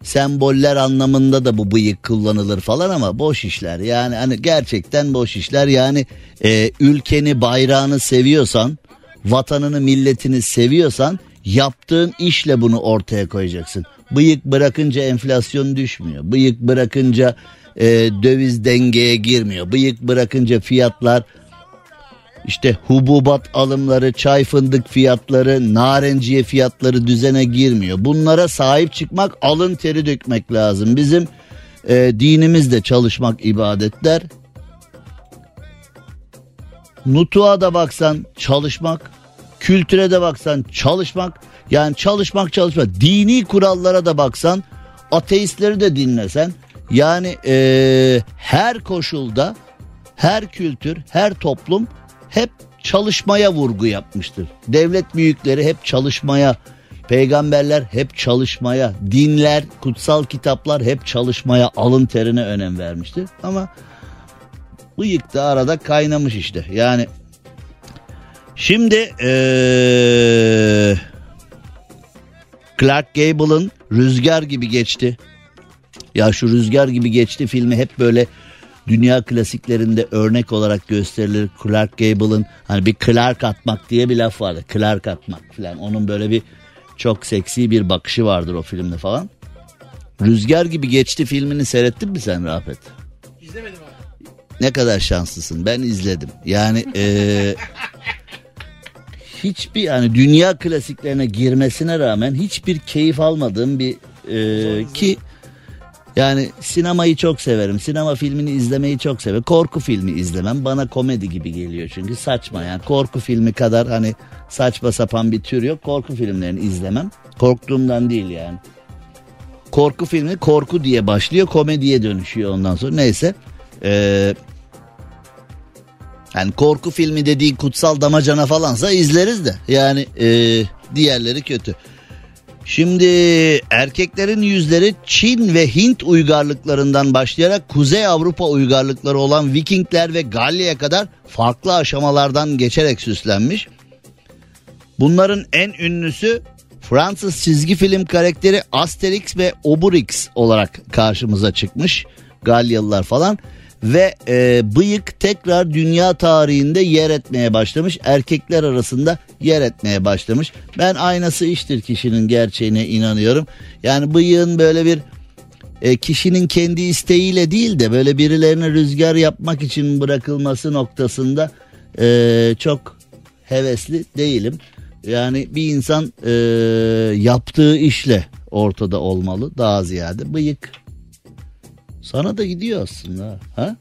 semboller anlamında da bu bıyık kullanılır falan ama boş işler. Yani hani gerçekten boş işler. Yani e, ülkeni bayrağını seviyorsan vatanını milletini seviyorsan yaptığın işle bunu ortaya koyacaksın. Bıyık bırakınca enflasyon düşmüyor. Bıyık bırakınca e, döviz dengeye girmiyor. Bıyık bırakınca fiyatlar işte hububat alımları, çay fındık fiyatları, narenciye fiyatları düzene girmiyor. Bunlara sahip çıkmak, alın teri dökmek lazım. Bizim e, dinimizde çalışmak ibadetler. Nutuğa da baksan çalışmak, kültüre de baksan çalışmak, yani çalışmak çalışmak. Dini kurallara da baksan, ateistleri de dinlesen, yani e, her koşulda, her kültür, her toplum hep çalışmaya vurgu yapmıştır. Devlet büyükleri hep çalışmaya, peygamberler hep çalışmaya, dinler, kutsal kitaplar hep çalışmaya, alın terine önem vermiştir. Ama bıyık da arada kaynamış işte. Yani şimdi ee, Clark Gable'ın Rüzgar gibi geçti. Ya şu Rüzgar gibi geçti filmi hep böyle dünya klasiklerinde örnek olarak gösterilir. Clark Gable'ın hani bir Clark atmak diye bir laf vardı. Clark atmak falan. Onun böyle bir çok seksi bir bakışı vardır o filmde falan. Rüzgar gibi geçti filmini seyrettin mi sen Rafet? İzlemedim abi. Ne kadar şanslısın. Ben izledim. Yani eee hiçbir yani dünya klasiklerine girmesine rağmen hiçbir keyif almadığım bir eee, ki yani sinemayı çok severim. Sinema filmini izlemeyi çok severim. Korku filmi izlemem bana komedi gibi geliyor çünkü saçma yani korku filmi kadar hani saçma sapan bir tür yok. Korku filmlerini izlemem. Korktuğumdan değil yani. Korku filmi korku diye başlıyor komediye dönüşüyor ondan sonra neyse. Ee, yani korku filmi dediğin kutsal damacana falansa izleriz de yani ee, diğerleri kötü. Şimdi erkeklerin yüzleri Çin ve Hint uygarlıklarından başlayarak Kuzey Avrupa uygarlıkları olan Vikingler ve Galya'ya kadar farklı aşamalardan geçerek süslenmiş. Bunların en ünlüsü Fransız çizgi film karakteri Asterix ve Obelix olarak karşımıza çıkmış. Galyalılar falan ve e, bıyık tekrar dünya tarihinde yer etmeye başlamış. Erkekler arasında yer etmeye başlamış. Ben aynası iştir kişinin gerçeğine inanıyorum. Yani bıyığın böyle bir e, kişinin kendi isteğiyle değil de böyle birilerine rüzgar yapmak için bırakılması noktasında e, çok hevesli değilim. Yani bir insan e, yaptığı işle ortada olmalı daha ziyade bıyık sana da gidiyor aslında ha?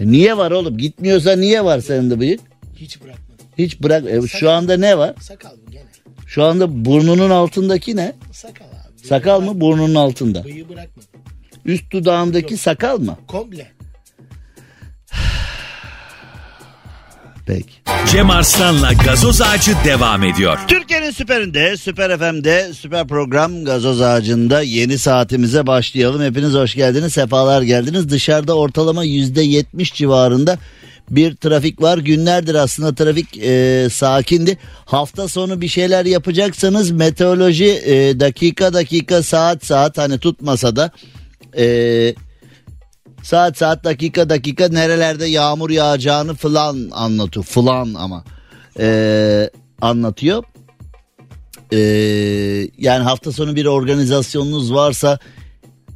E niye var oğlum gitmiyorsa niye var senin de bıyık? Hiç bırakmadım. Hiç bırak e, şu anda ne var? Sakal bu gene. Şu anda burnunun altındaki ne? Sakal abi. Sakal mı burnunun altında? Bıyığı bırakmadım. Üst dudağındaki sakal mı? Komple. Peki. Cem Arslan'la gazoz ağacı devam ediyor. Türkiye'nin süperinde, süper FM'de, süper program gazoz ağacında yeni saatimize başlayalım. Hepiniz hoş geldiniz, sefalar geldiniz. Dışarıda ortalama yüzde yetmiş civarında bir trafik var. Günlerdir aslında trafik e, sakindi. Hafta sonu bir şeyler yapacaksanız meteoroloji e, dakika dakika saat saat hani tutmasa da e, saat saat dakika dakika nerelerde yağmur yağacağını falan anlatıyor. Falan ama e, anlatıyor. E, yani hafta sonu bir organizasyonunuz varsa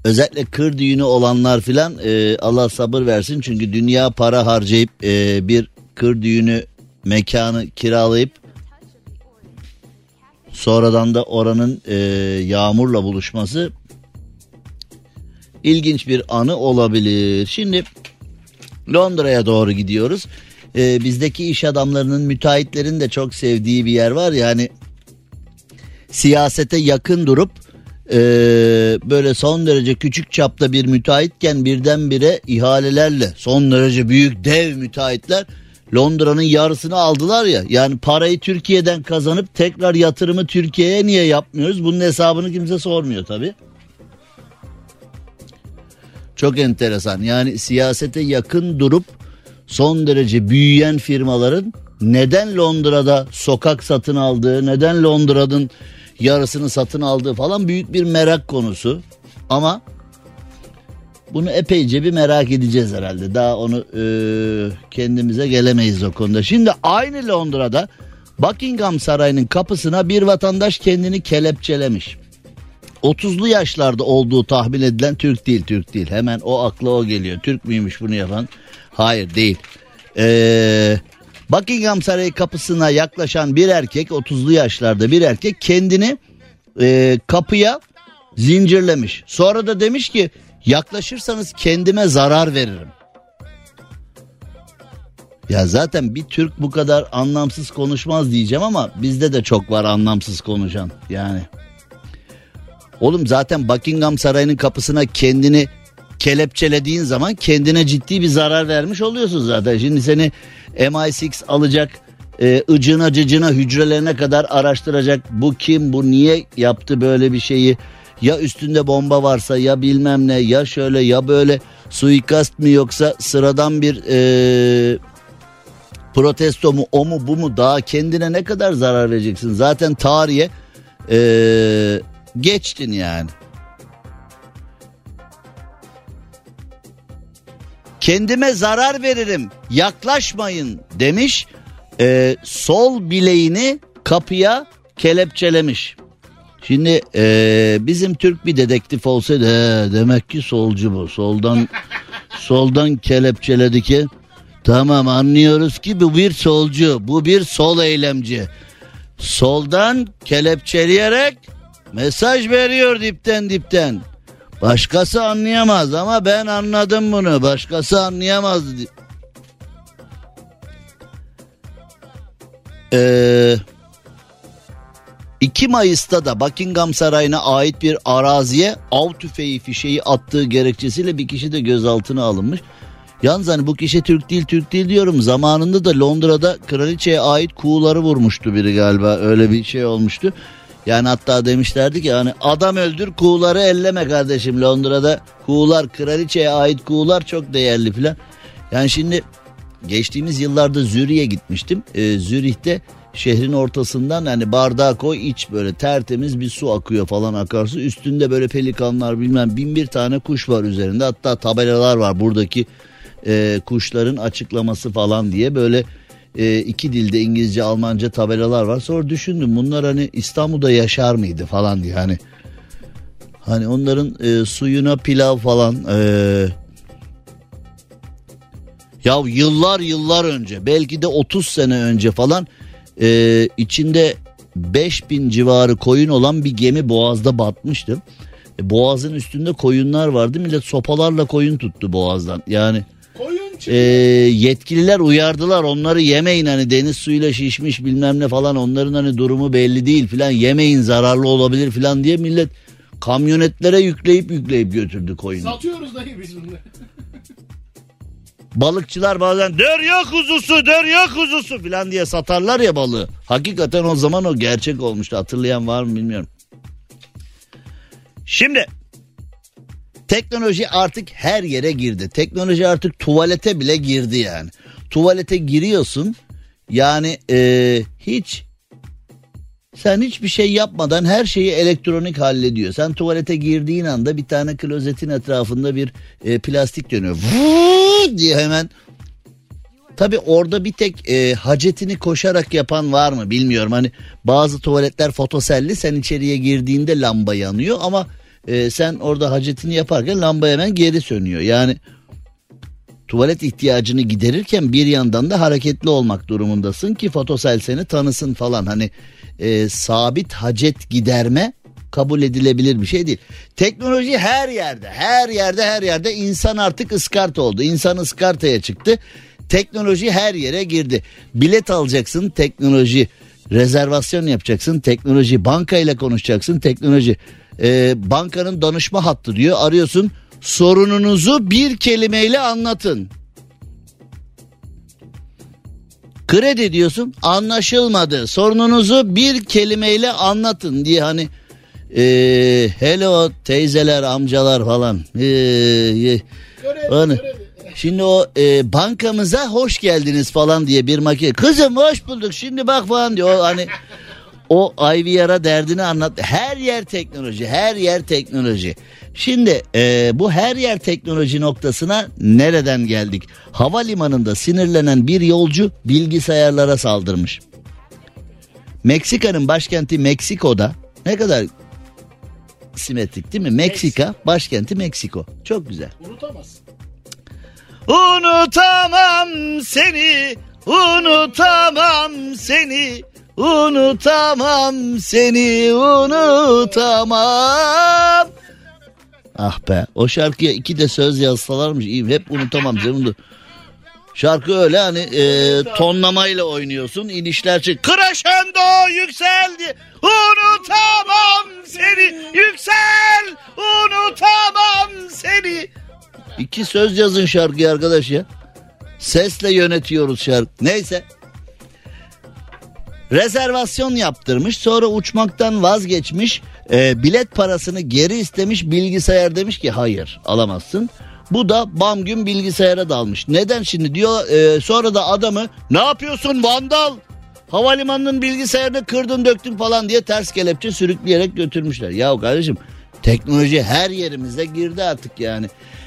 özellikle kır düğünü olanlar filan e, Allah sabır versin. Çünkü dünya para harcayıp e, bir kır düğünü mekanı kiralayıp sonradan da oranın e, yağmurla buluşması ilginç bir anı olabilir. Şimdi Londra'ya doğru gidiyoruz. Ee, bizdeki iş adamlarının müteahhitlerin de çok sevdiği bir yer var yani siyasete yakın durup e, böyle son derece küçük çapta bir müteahhitken birdenbire ihalelerle son derece büyük dev müteahhitler Londra'nın yarısını aldılar ya yani parayı Türkiye'den kazanıp tekrar yatırımı Türkiye'ye niye yapmıyoruz bunun hesabını kimse sormuyor tabii. Çok enteresan. Yani siyasete yakın durup son derece büyüyen firmaların neden Londra'da sokak satın aldığı, neden Londra'nın yarısını satın aldığı falan büyük bir merak konusu. Ama bunu epeyce bir merak edeceğiz herhalde. Daha onu e, kendimize gelemeyiz o konuda. Şimdi aynı Londra'da Buckingham Sarayı'nın kapısına bir vatandaş kendini kelepçelemiş. 30'lu yaşlarda olduğu tahmin edilen Türk değil Türk değil. Hemen o akla o geliyor. Türk müymüş bunu yapan? Hayır değil. Ee, Buckingham Sarayı kapısına yaklaşan bir erkek 30'lu yaşlarda bir erkek kendini e, kapıya zincirlemiş. Sonra da demiş ki yaklaşırsanız kendime zarar veririm. Ya zaten bir Türk bu kadar anlamsız konuşmaz diyeceğim ama bizde de çok var anlamsız konuşan yani. Oğlum zaten Buckingham Sarayı'nın kapısına kendini kelepçelediğin zaman kendine ciddi bir zarar vermiş oluyorsun zaten. Şimdi seni MI6 alacak e, ıcına cıcına hücrelerine kadar araştıracak. Bu kim bu niye yaptı böyle bir şeyi ya üstünde bomba varsa ya bilmem ne ya şöyle ya böyle suikast mı yoksa sıradan bir e, protesto mu o mu bu mu daha kendine ne kadar zarar vereceksin zaten tarihe e, geçtin yani. Kendime zarar veririm yaklaşmayın demiş e, sol bileğini kapıya kelepçelemiş. Şimdi e, bizim Türk bir dedektif olsaydı he, demek ki solcu bu soldan soldan kelepçeledi ki tamam anlıyoruz ki bu bir solcu bu bir sol eylemci soldan kelepçeleyerek mesaj veriyor dipten dipten. Başkası anlayamaz ama ben anladım bunu. Başkası anlayamaz. Ee, 2 Mayıs'ta da Buckingham Sarayı'na ait bir araziye av tüfeği fişeği attığı gerekçesiyle bir kişi de gözaltına alınmış. Yalnız hani bu kişi Türk değil Türk değil diyorum. Zamanında da Londra'da kraliçeye ait kuğuları vurmuştu biri galiba. Öyle bir şey olmuştu. Yani hatta demişlerdi ki hani adam öldür kuğuları elleme kardeşim Londra'da kuğular kraliçeye ait kuğular çok değerli filan. Yani şimdi geçtiğimiz yıllarda Zürih'e gitmiştim. Ee, Zürih'te şehrin ortasından hani bardağa koy iç böyle tertemiz bir su akıyor falan akarsu. Üstünde böyle pelikanlar bilmem bin bir tane kuş var üzerinde hatta tabelalar var buradaki e, kuşların açıklaması falan diye böyle e, iki dilde İngilizce Almanca tabelalar var. Sonra düşündüm bunlar hani İstanbul'da yaşar mıydı falan diye hani. Hani onların e, suyuna pilav falan e, ya yıllar yıllar önce belki de 30 sene önce falan e, içinde 5000 civarı koyun olan bir gemi boğazda batmıştı. E, boğazın üstünde koyunlar vardı millet sopalarla koyun tuttu boğazdan yani e, yetkililer uyardılar onları yemeyin hani deniz suyuyla şişmiş bilmem ne falan onların hani durumu belli değil filan yemeyin zararlı olabilir filan diye millet kamyonetlere yükleyip yükleyip götürdü koyunu. Satıyoruz dayı biz bunları. Balıkçılar bazen dörya kuzusu dörya kuzusu filan diye satarlar ya balığı. Hakikaten o zaman o gerçek olmuştu hatırlayan var mı bilmiyorum. Şimdi Teknoloji artık her yere girdi. Teknoloji artık tuvalete bile girdi yani. Tuvalete giriyorsun yani e, hiç sen hiçbir şey yapmadan her şeyi elektronik hallediyor. Sen tuvalete girdiğin anda bir tane klozetin etrafında bir e, plastik dönüyor. Vuuu diye hemen. Tabi orada bir tek e, hacetini koşarak yapan var mı bilmiyorum. Hani bazı tuvaletler fotoselli sen içeriye girdiğinde lamba yanıyor ama e, sen orada hacetini yaparken lamba hemen geri sönüyor. Yani tuvalet ihtiyacını giderirken bir yandan da hareketli olmak durumundasın ki fotosel seni tanısın falan. Hani e, sabit hacet giderme kabul edilebilir bir şey değil. Teknoloji her yerde, her yerde, her yerde insan artık ıskart oldu. İnsan ıskartaya çıktı. Teknoloji her yere girdi. Bilet alacaksın teknoloji. Rezervasyon yapacaksın teknoloji. Banka ile konuşacaksın teknoloji e, bankanın danışma hattı diyor. Arıyorsun sorununuzu bir kelimeyle anlatın. Kredi diyorsun anlaşılmadı sorununuzu bir kelimeyle anlatın diye hani e, hello teyzeler amcalar falan. E, e, hani, Şimdi o e, bankamıza hoş geldiniz falan diye bir makine. Kızım hoş bulduk şimdi bak falan diyor. O, hani o IVR'a derdini anlat. Her yer teknoloji, her yer teknoloji. Şimdi e, bu her yer teknoloji noktasına nereden geldik? Havalimanında sinirlenen bir yolcu bilgisayarlara saldırmış. Meksika'nın başkenti Meksiko'da ne kadar simetrik değil mi? Meksika başkenti Meksiko. Çok güzel. Unutamazsın. Unutamam seni, unutamam seni. Unutamam seni unutamam. Ah be o şarkıya iki de söz yazsalarmış iyi hep unutamam canım. Şarkı öyle hani e, tonlamayla oynuyorsun inişler çık. Crescendo yükseldi unutamam seni yüksel unutamam seni. İki söz yazın şarkıyı arkadaş ya. Sesle yönetiyoruz şarkı. Neyse rezervasyon yaptırmış sonra uçmaktan vazgeçmiş e, bilet parasını geri istemiş bilgisayar demiş ki hayır alamazsın Bu da bam gün bilgisayara dalmış. Neden şimdi diyor e, sonra da adamı ne yapıyorsun vandal? Havalimanının bilgisayarını kırdın döktün falan diye ters kelepçe sürükleyerek götürmüşler. Ya kardeşim teknoloji her yerimize girdi artık yani.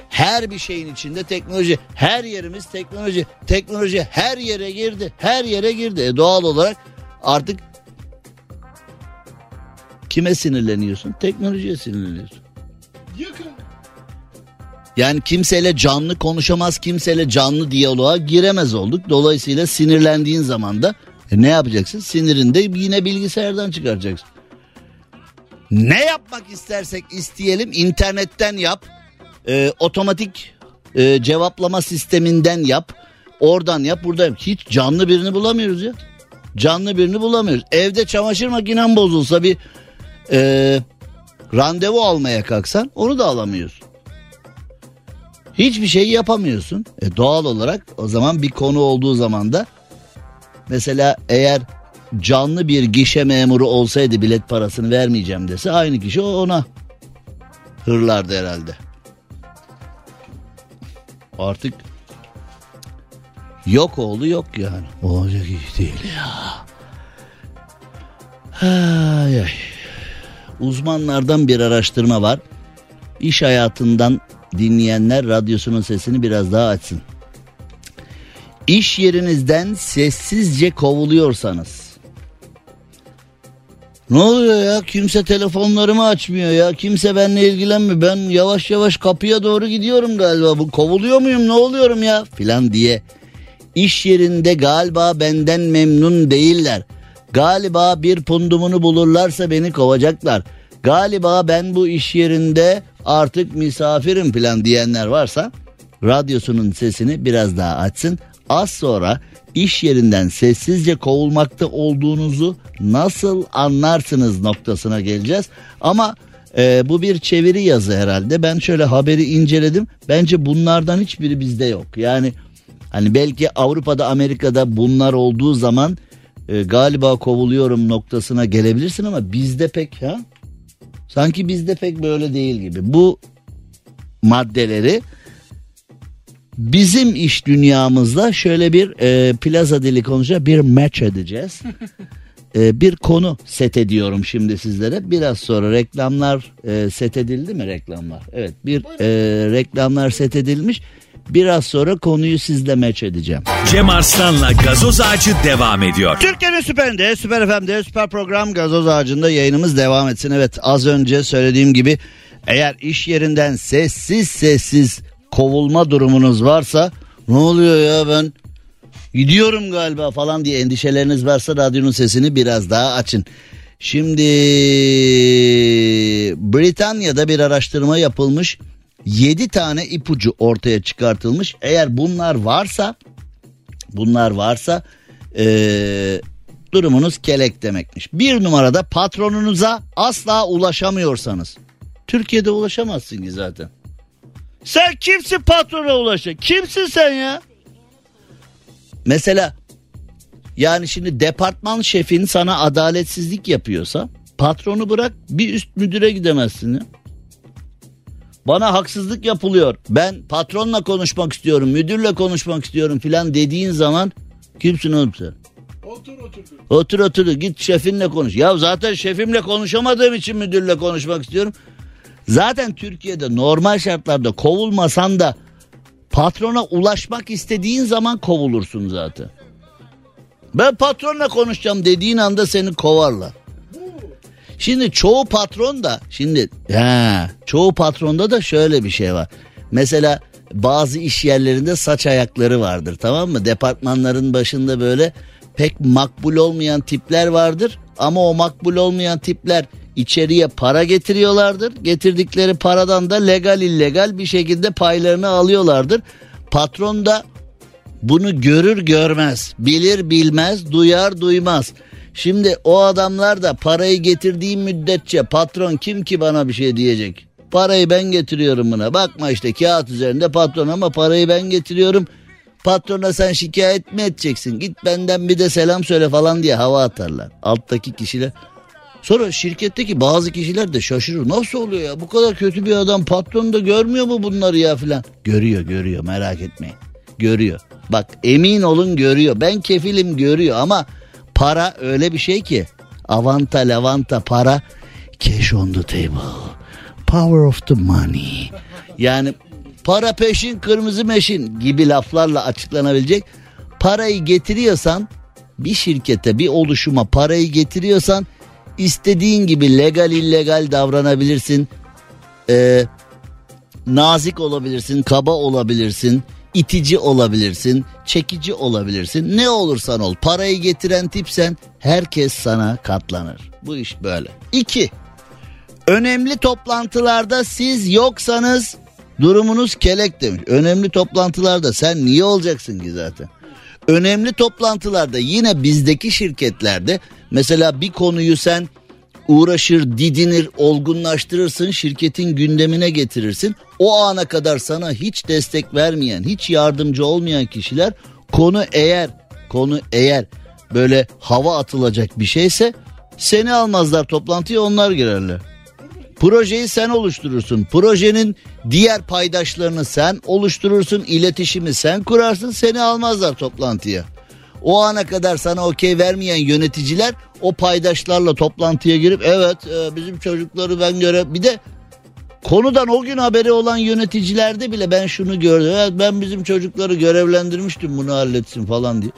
Her bir şeyin içinde teknoloji. Her yerimiz teknoloji. Teknoloji her yere girdi. Her yere girdi. E doğal olarak artık kime sinirleniyorsun? Teknolojiye sinirleniyorsun. Yani kimseyle canlı konuşamaz, kimseyle canlı diyaloğa giremez olduk. Dolayısıyla sinirlendiğin zaman da e ne yapacaksın? Sinirinde yine bilgisayardan çıkaracaksın. Ne yapmak istersek isteyelim internetten yap. E, otomatik e, cevaplama sisteminden yap. Oradan yap burada yap. Hiç canlı birini bulamıyoruz ya. Canlı birini bulamıyoruz. Evde çamaşır makinen bozulsa bir e, randevu almaya kalksan onu da alamıyorsun. Hiçbir şey yapamıyorsun. E, doğal olarak o zaman bir konu olduğu zaman da mesela eğer canlı bir gişe memuru olsaydı bilet parasını vermeyeceğim dese aynı kişi ona hırlardı herhalde. Artık yok oldu yok yani. Olacak iş değil ya. Ay, ay. Uzmanlardan bir araştırma var. İş hayatından dinleyenler radyosunun sesini biraz daha açsın. İş yerinizden sessizce kovuluyorsanız. Ne oluyor ya? Kimse telefonlarımı açmıyor ya. Kimse benimle ilgilenmiyor. Ben yavaş yavaş kapıya doğru gidiyorum galiba. Bu kovuluyor muyum? Ne oluyorum ya? Filan diye. İş yerinde galiba benden memnun değiller. Galiba bir pundumunu bulurlarsa beni kovacaklar. Galiba ben bu iş yerinde artık misafirim falan diyenler varsa radyosunun sesini biraz daha açsın. Az sonra iş yerinden sessizce kovulmakta olduğunuzu nasıl anlarsınız noktasına geleceğiz. Ama e, bu bir çeviri yazı herhalde. Ben şöyle haberi inceledim. Bence bunlardan hiçbiri bizde yok. Yani hani belki Avrupa'da Amerika'da bunlar olduğu zaman e, galiba kovuluyorum noktasına gelebilirsin ama bizde pek ha Sanki bizde pek böyle değil gibi. Bu maddeleri bizim iş dünyamızda şöyle bir e, plaza dili konuşacak bir match edeceğiz. e, bir konu set ediyorum şimdi sizlere. Biraz sonra reklamlar e, set edildi mi reklamlar? Evet bir e, reklamlar set edilmiş. Biraz sonra konuyu sizle meç edeceğim. Cem Arslan'la gazoz ağacı devam ediyor. Türkiye'nin süperinde, süper FM'de, süper program gazoz ağacında yayınımız devam etsin. Evet az önce söylediğim gibi eğer iş yerinden sessiz sessiz kovulma durumunuz varsa ne oluyor ya ben gidiyorum galiba falan diye endişeleriniz varsa radyonun sesini biraz daha açın. Şimdi Britanya'da bir araştırma yapılmış. 7 tane ipucu ortaya çıkartılmış. Eğer bunlar varsa bunlar varsa ee, durumunuz kelek demekmiş. Bir numarada patronunuza asla ulaşamıyorsanız. Türkiye'de ulaşamazsın ki zaten. Sen kimsin patrona ulaşa? Kimsin sen ya? Mesela yani şimdi departman şefin sana adaletsizlik yapıyorsa patronu bırak bir üst müdüre gidemezsin ya. Bana haksızlık yapılıyor. Ben patronla konuşmak istiyorum, müdürle konuşmak istiyorum filan dediğin zaman kimsin oğlum sen? Otur otur. Otur otur git şefinle konuş. Ya zaten şefimle konuşamadığım için müdürle konuşmak istiyorum. Zaten Türkiye'de normal şartlarda kovulmasan da patrona ulaşmak istediğin zaman kovulursun zaten. Ben patronla konuşacağım dediğin anda seni kovarlar. Şimdi çoğu patron da şimdi he, çoğu patronda da şöyle bir şey var. Mesela bazı iş yerlerinde saç ayakları vardır tamam mı? Departmanların başında böyle pek makbul olmayan tipler vardır. Ama o makbul olmayan tipler içeriye para getiriyorlardır. Getirdikleri paradan da legal illegal bir şekilde paylarını alıyorlardır. Patron da bunu görür görmez, bilir bilmez, duyar duymaz. Şimdi o adamlar da parayı getirdiğim müddetçe patron kim ki bana bir şey diyecek? Parayı ben getiriyorum buna. Bakma işte kağıt üzerinde patron ama parayı ben getiriyorum. Patrona sen şikayet mi edeceksin? Git benden bir de selam söyle falan diye hava atarlar. Alttaki kişiler Sonra şirketteki bazı kişiler de şaşırır. Nasıl oluyor ya bu kadar kötü bir adam patron da görmüyor mu bunları ya filan. Görüyor görüyor merak etmeyin. Görüyor. Bak emin olun görüyor. Ben kefilim görüyor ama para öyle bir şey ki. Avanta lavanta para. Cash on the table. Power of the money. Yani para peşin kırmızı meşin gibi laflarla açıklanabilecek. Parayı getiriyorsan bir şirkete bir oluşuma parayı getiriyorsan istediğin gibi legal illegal davranabilirsin. Ee, nazik olabilirsin, kaba olabilirsin, itici olabilirsin, çekici olabilirsin. Ne olursan ol parayı getiren tipsen herkes sana katlanır. Bu iş böyle. İki, önemli toplantılarda siz yoksanız durumunuz kelek demiş. Önemli toplantılarda sen niye olacaksın ki zaten? Önemli toplantılarda yine bizdeki şirketlerde mesela bir konuyu sen uğraşır, didinir, olgunlaştırırsın, şirketin gündemine getirirsin. O ana kadar sana hiç destek vermeyen, hiç yardımcı olmayan kişiler konu eğer konu eğer böyle hava atılacak bir şeyse seni almazlar toplantıya onlar girerler. Projeyi sen oluşturursun. Projenin diğer paydaşlarını sen oluşturursun. iletişimi sen kurarsın. Seni almazlar toplantıya. O ana kadar sana okey vermeyen yöneticiler o paydaşlarla toplantıya girip evet e, bizim çocukları ben göre bir de konudan o gün haberi olan yöneticilerde bile ben şunu gördüm. Evet ben bizim çocukları görevlendirmiştim bunu halletsin falan diye.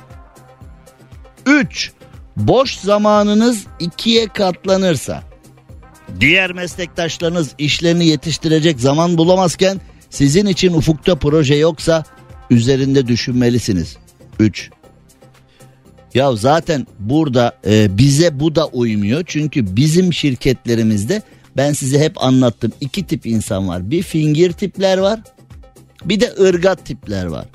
3. Boş zamanınız ikiye katlanırsa diğer meslektaşlarınız işlerini yetiştirecek zaman bulamazken sizin için ufukta proje yoksa üzerinde düşünmelisiniz. 3. Ya zaten burada e, bize bu da uymuyor. Çünkü bizim şirketlerimizde ben size hep anlattım. iki tip insan var. Bir fingir tipler var. Bir de ırgat tipler var.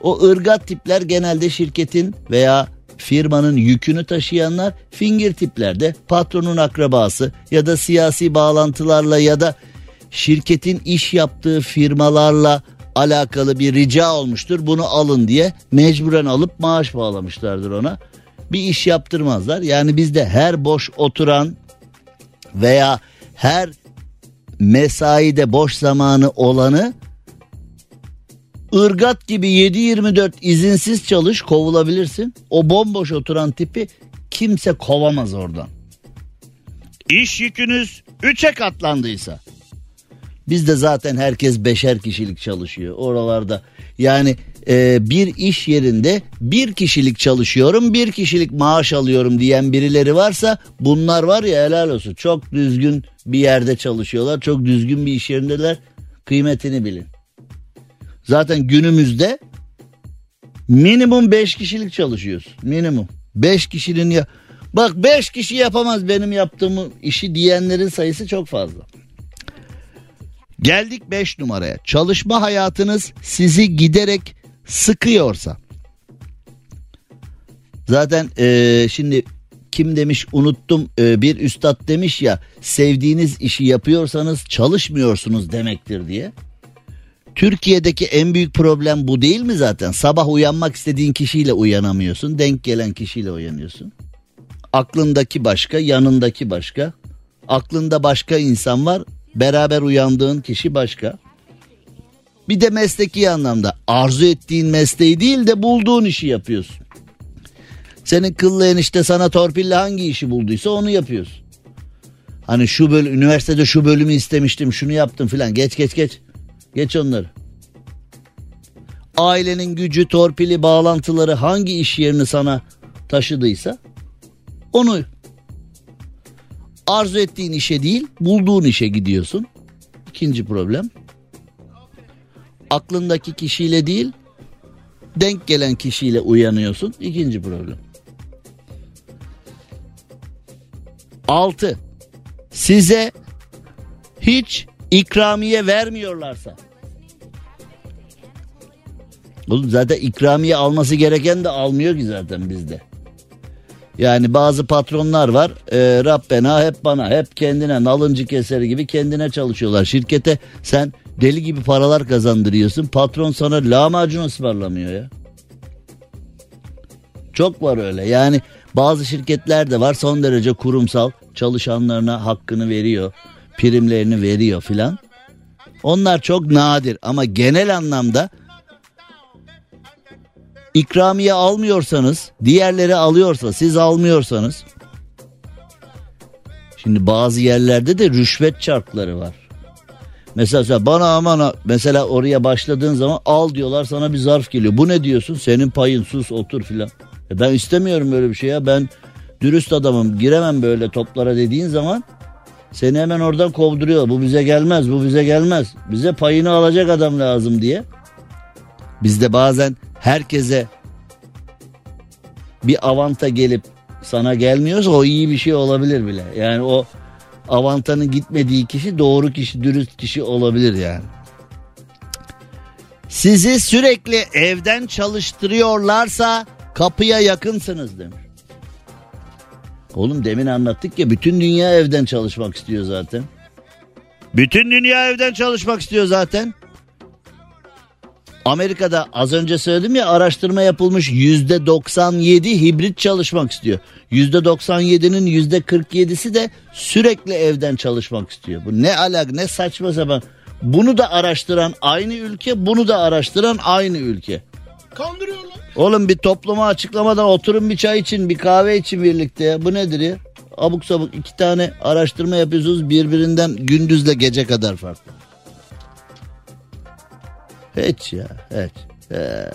O ırgat tipler genelde şirketin veya firmanın yükünü taşıyanlar fingir tiplerde patronun akrabası ya da siyasi bağlantılarla ya da şirketin iş yaptığı firmalarla alakalı bir rica olmuştur. Bunu alın diye mecburen alıp maaş bağlamışlardır ona. Bir iş yaptırmazlar. Yani bizde her boş oturan veya her mesaide boş zamanı olanı ırgat gibi 7-24 izinsiz çalış kovulabilirsin. O bomboş oturan tipi kimse kovamaz oradan. İş yükünüz 3'e katlandıysa. Bizde zaten herkes beşer kişilik çalışıyor oralarda. Yani e, bir iş yerinde bir kişilik çalışıyorum bir kişilik maaş alıyorum diyen birileri varsa bunlar var ya helal olsun. Çok düzgün bir yerde çalışıyorlar çok düzgün bir iş yerindeler kıymetini bilin. Zaten günümüzde minimum 5 kişilik çalışıyoruz. Minimum. 5 kişinin ya Bak 5 kişi yapamaz benim yaptığımı işi diyenlerin sayısı çok fazla. Geldik 5 numaraya. Çalışma hayatınız sizi giderek sıkıyorsa. Zaten e, şimdi kim demiş unuttum e, bir üstad demiş ya sevdiğiniz işi yapıyorsanız çalışmıyorsunuz demektir diye. Türkiye'deki en büyük problem bu değil mi zaten? Sabah uyanmak istediğin kişiyle uyanamıyorsun. Denk gelen kişiyle uyanıyorsun. Aklındaki başka, yanındaki başka. Aklında başka insan var. Beraber uyandığın kişi başka. Bir de mesleki anlamda arzu ettiğin mesleği değil de bulduğun işi yapıyorsun. Senin kıllı enişte sana torpille hangi işi bulduysa onu yapıyorsun. Hani şu bölüm üniversitede şu bölümü istemiştim şunu yaptım filan geç geç geç. Geç onları. Ailenin gücü, torpili, bağlantıları hangi iş yerini sana taşıdıysa onu arzu ettiğin işe değil bulduğun işe gidiyorsun. İkinci problem. Aklındaki kişiyle değil denk gelen kişiyle uyanıyorsun. İkinci problem. Altı. Size hiç ikramiye vermiyorlarsa. Oğlum zaten ikramiye alması gereken de almıyor ki zaten bizde. Yani bazı patronlar var e, Rabbena hep bana hep kendine nalıncı keseri gibi kendine çalışıyorlar. Şirkete sen deli gibi paralar kazandırıyorsun patron sana lahmacun ısmarlamıyor ya. Çok var öyle yani bazı şirketler de var son derece kurumsal çalışanlarına hakkını veriyor. Primlerini veriyor filan. Onlar çok nadir ama genel anlamda ikramiye almıyorsanız, diğerleri alıyorsa, siz almıyorsanız Şimdi bazı yerlerde de rüşvet çarkları var. Mesela bana aman mesela oraya başladığın zaman al diyorlar sana bir zarf geliyor. Bu ne diyorsun? Senin payın sus otur filan. E ben istemiyorum böyle bir şey ya. Ben dürüst adamım giremem böyle toplara dediğin zaman seni hemen oradan kovduruyor. Bu bize gelmez bu bize gelmez. Bize payını alacak adam lazım diye. Biz de bazen herkese bir avanta gelip sana gelmiyorsa o iyi bir şey olabilir bile. Yani o avantanın gitmediği kişi doğru kişi, dürüst kişi olabilir yani. Sizi sürekli evden çalıştırıyorlarsa kapıya yakınsınız demiş. Oğlum demin anlattık ya bütün dünya evden çalışmak istiyor zaten. Bütün dünya evden çalışmak istiyor zaten. Amerika'da az önce söyledim ya araştırma yapılmış yüzde 97 hibrit çalışmak istiyor. Yüzde 97'nin yüzde 47'si de sürekli evden çalışmak istiyor. Bu ne alak ne saçma sapan. Bunu da araştıran aynı ülke bunu da araştıran aynı ülke. Kandırıyorlar. Oğlum bir topluma açıklamadan oturun bir çay için bir kahve için birlikte ya. Bu nedir ya? Abuk sabuk iki tane araştırma yapıyorsunuz birbirinden gündüzle gece kadar farklı. Hiç ya hiç. Ee,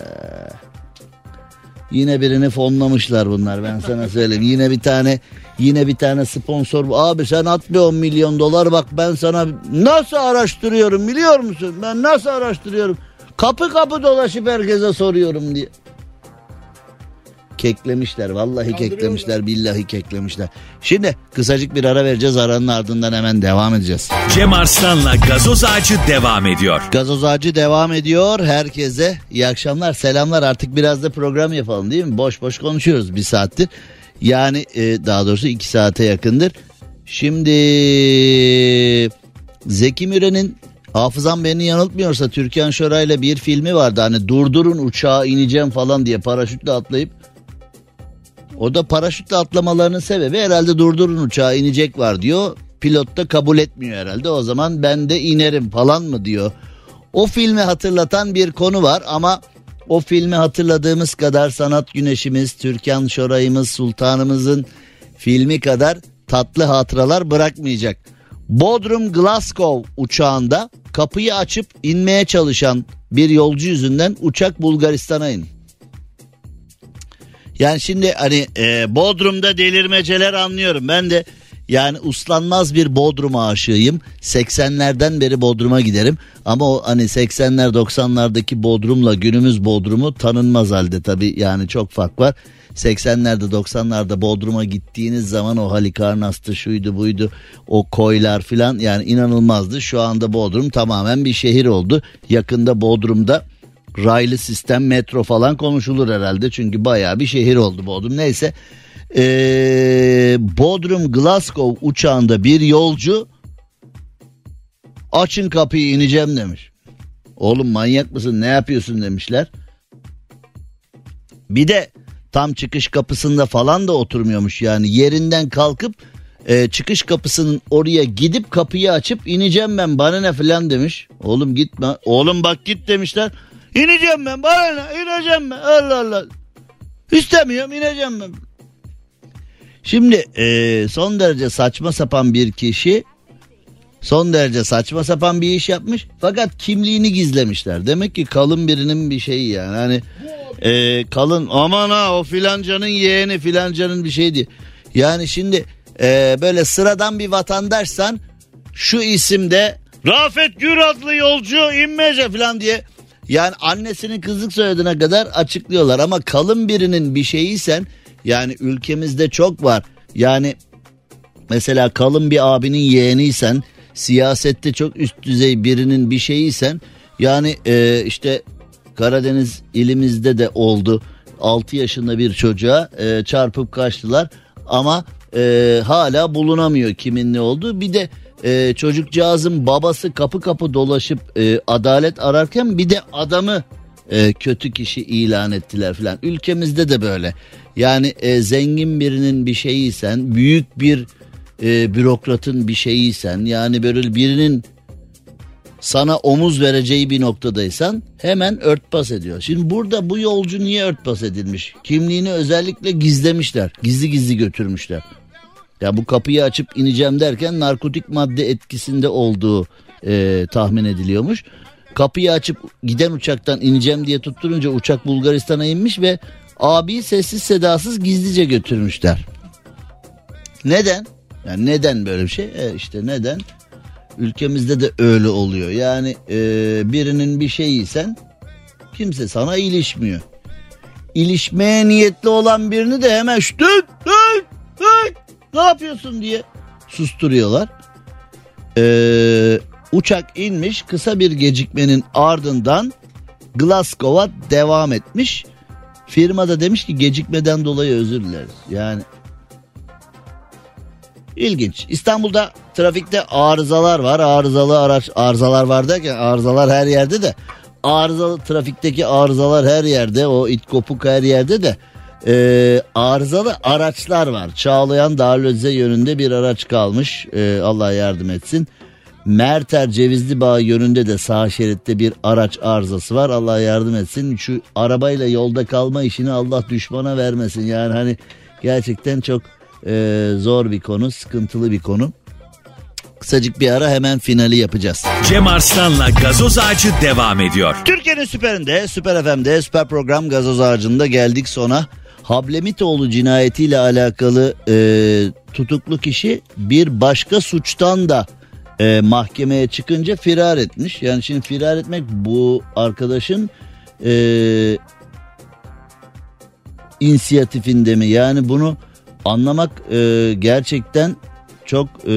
yine birini fonlamışlar bunlar ben sana söyleyeyim. Yine bir tane yine bir tane sponsor. Abi sen at bir 10 milyon dolar bak ben sana nasıl araştırıyorum biliyor musun? Ben nasıl araştırıyorum? Kapı kapı dolaşıp herkese soruyorum diye. Keklemişler vallahi keklemişler billahi keklemişler. Şimdi kısacık bir ara vereceğiz aranın ardından hemen devam edeceğiz. Cem Arslan'la gazoz ağacı devam ediyor. Gazoz ağacı devam ediyor. Herkese iyi akşamlar, selamlar. Artık biraz da program yapalım değil mi? Boş boş konuşuyoruz bir saattir. Yani e, daha doğrusu iki saate yakındır. Şimdi Zeki Müren'in hafızam beni yanıltmıyorsa Türkan Şoray'la bir filmi vardı. Hani durdurun uçağa ineceğim falan diye paraşütle atlayıp o da paraşütle atlamalarının sebebi herhalde durdurun uçağı inecek var diyor. Pilot da kabul etmiyor herhalde. O zaman ben de inerim falan mı diyor. O filmi hatırlatan bir konu var ama o filmi hatırladığımız kadar sanat güneşimiz, Türkan Şoray'ımız, sultanımızın filmi kadar tatlı hatıralar bırakmayacak. Bodrum Glasgow uçağında kapıyı açıp inmeye çalışan bir yolcu yüzünden uçak Bulgaristan'a in. Yani şimdi hani e, Bodrum'da delirmeceler anlıyorum. Ben de yani uslanmaz bir Bodrum aşığıyım. 80'lerden beri Bodrum'a giderim. Ama o hani 80'ler 90'lardaki Bodrum'la günümüz Bodrum'u tanınmaz halde tabii yani çok fark var. 80'lerde 90'larda Bodrum'a gittiğiniz zaman o Halikarnas'tı şuydu buydu o koylar filan yani inanılmazdı. Şu anda Bodrum tamamen bir şehir oldu. Yakında Bodrum'da raylı sistem metro falan konuşulur herhalde çünkü baya bir şehir oldu Bodrum neyse. Ee, Bodrum Glasgow uçağında bir yolcu açın kapıyı ineceğim demiş. Oğlum manyak mısın ne yapıyorsun demişler. Bir de tam çıkış kapısında falan da oturmuyormuş yani yerinden kalkıp e, çıkış kapısının oraya gidip kapıyı açıp ineceğim ben bana ne falan demiş. Oğlum gitme oğlum bak git demişler. İneceğim ben bana ne ineceğim ben Allah Allah. İstemiyorum ineceğim ben. Şimdi e, son derece saçma sapan bir kişi son derece saçma sapan bir iş yapmış fakat kimliğini gizlemişler. Demek ki kalın birinin bir şeyi yani hani e, kalın aman ha o filancanın yeğeni filancanın bir şeydi. Yani şimdi e, böyle sıradan bir vatandaşsan şu isimde Rafet Gür adlı yolcu inmece falan diye yani annesinin kızlık soyadına kadar açıklıyorlar ama kalın birinin bir şeyiysen yani ülkemizde çok var. Yani mesela kalın bir abinin yeğeniysen siyasette çok üst düzey birinin bir şeyiysen yani e, işte Karadeniz ilimizde de oldu. 6 yaşında bir çocuğa e, çarpıp kaçtılar ama e, hala bulunamıyor kimin ne olduğu. Bir de e, çocukcağızın babası kapı kapı dolaşıp e, adalet ararken bir de adamı e, kötü kişi ilan ettiler filan. Ülkemizde de böyle. Yani e, zengin birinin bir şeyiysen, büyük bir e, bürokratın bir şeyiysen yani böyle birinin sana omuz vereceği bir noktadaysan hemen örtbas ediyor. Şimdi burada bu yolcu niye örtbas edilmiş? Kimliğini özellikle gizlemişler. Gizli gizli götürmüşler. Ya bu kapıyı açıp ineceğim derken narkotik madde etkisinde olduğu e, tahmin ediliyormuş. Kapıyı açıp giden uçaktan ineceğim diye tutturunca uçak Bulgaristan'a inmiş ve abi sessiz sedasız gizlice götürmüşler. Neden? Yani neden böyle bir şey? E işte neden? Ülkemizde de öyle oluyor. Yani e, birinin bir şeyiysen kimse sana ilişmiyor. İlişmeye niyetli olan birini de hemen şut, ne yapıyorsun diye susturuyorlar. Ee, uçak inmiş kısa bir gecikmenin ardından Glasgow'a devam etmiş. Firma da demiş ki gecikmeden dolayı özür dileriz. Yani ilginç. İstanbul'da trafikte arızalar var. Arızalı araç arızalar var derken arızalar her yerde de arızalı trafikteki arızalar her yerde o it kopuk her yerde de e, arızalı araçlar var. Çağlayan Darülöze yönünde bir araç kalmış. E, Allah yardım etsin. Merter Cevizli Bağ yönünde de sağ şeritte bir araç arızası var. Allah yardım etsin. Şu arabayla yolda kalma işini Allah düşmana vermesin. Yani hani gerçekten çok e, zor bir konu, sıkıntılı bir konu. Kısacık bir ara hemen finali yapacağız. Cem Arslan'la gazoz ağacı devam ediyor. Türkiye'nin süperinde, Süper FM'de, Süper Program Gazoz Ağacı'nda geldik sona. Hablemitoğlu cinayetiyle alakalı e, tutuklu kişi bir başka suçtan da e, mahkemeye çıkınca firar etmiş. Yani şimdi firar etmek bu arkadaşın e, inisiyatifinde mi? Yani bunu anlamak e, gerçekten çok e,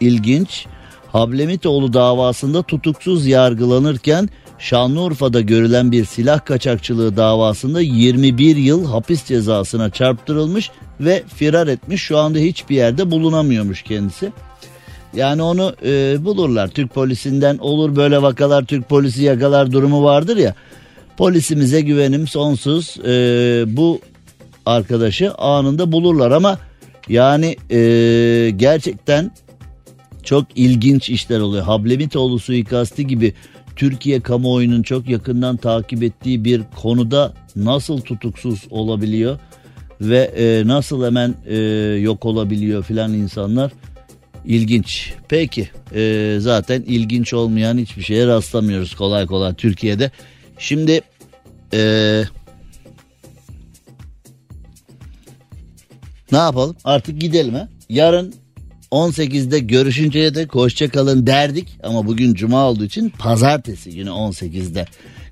ilginç. Hablemitoğlu davasında tutuksuz yargılanırken Şanlıurfa'da görülen bir silah kaçakçılığı davasında 21 yıl hapis cezasına çarptırılmış ve firar etmiş. Şu anda hiçbir yerde bulunamıyormuş kendisi. Yani onu e, bulurlar. Türk polisinden olur böyle vakalar Türk polisi yakalar durumu vardır ya. Polisimize güvenim sonsuz. E, bu arkadaşı anında bulurlar ama yani e, gerçekten çok ilginç işler oluyor. Hablemitoğlu suikasti gibi Türkiye kamuoyunun çok yakından takip ettiği bir konuda nasıl tutuksuz olabiliyor ve e, nasıl hemen e, yok olabiliyor filan insanlar ilginç. Peki e, zaten ilginç olmayan hiçbir şeye rastlamıyoruz kolay kolay Türkiye'de. Şimdi e, ne yapalım artık gidelim ha. Yarın 18'de görüşünceye de hoşça kalın derdik ama bugün cuma olduğu için pazartesi günü 18'de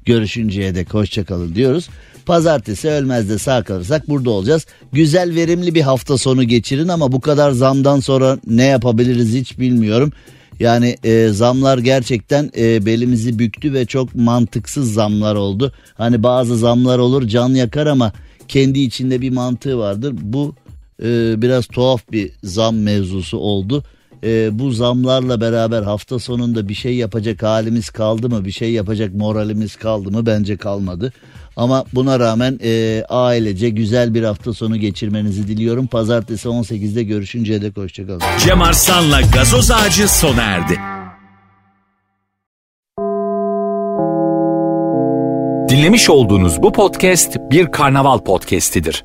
görüşünceye de hoşça kalın diyoruz. Pazartesi ölmez de sağ kalırsak burada olacağız. Güzel verimli bir hafta sonu geçirin ama bu kadar zamdan sonra ne yapabiliriz hiç bilmiyorum. Yani e, zamlar gerçekten e, belimizi büktü ve çok mantıksız zamlar oldu. Hani bazı zamlar olur can yakar ama kendi içinde bir mantığı vardır. Bu e, biraz tuhaf bir zam mevzusu oldu. E, bu zamlarla beraber hafta sonunda bir şey yapacak halimiz kaldı mı? Bir şey yapacak moralimiz kaldı mı? Bence kalmadı. Ama buna rağmen e, ailece güzel bir hafta sonu geçirmenizi diliyorum. Pazartesi 18'de görüşünceye dek hoşçakalın. Cem Arslan'la gazoz ağacı sona erdi. Dinlemiş olduğunuz bu podcast bir karnaval podcastidir.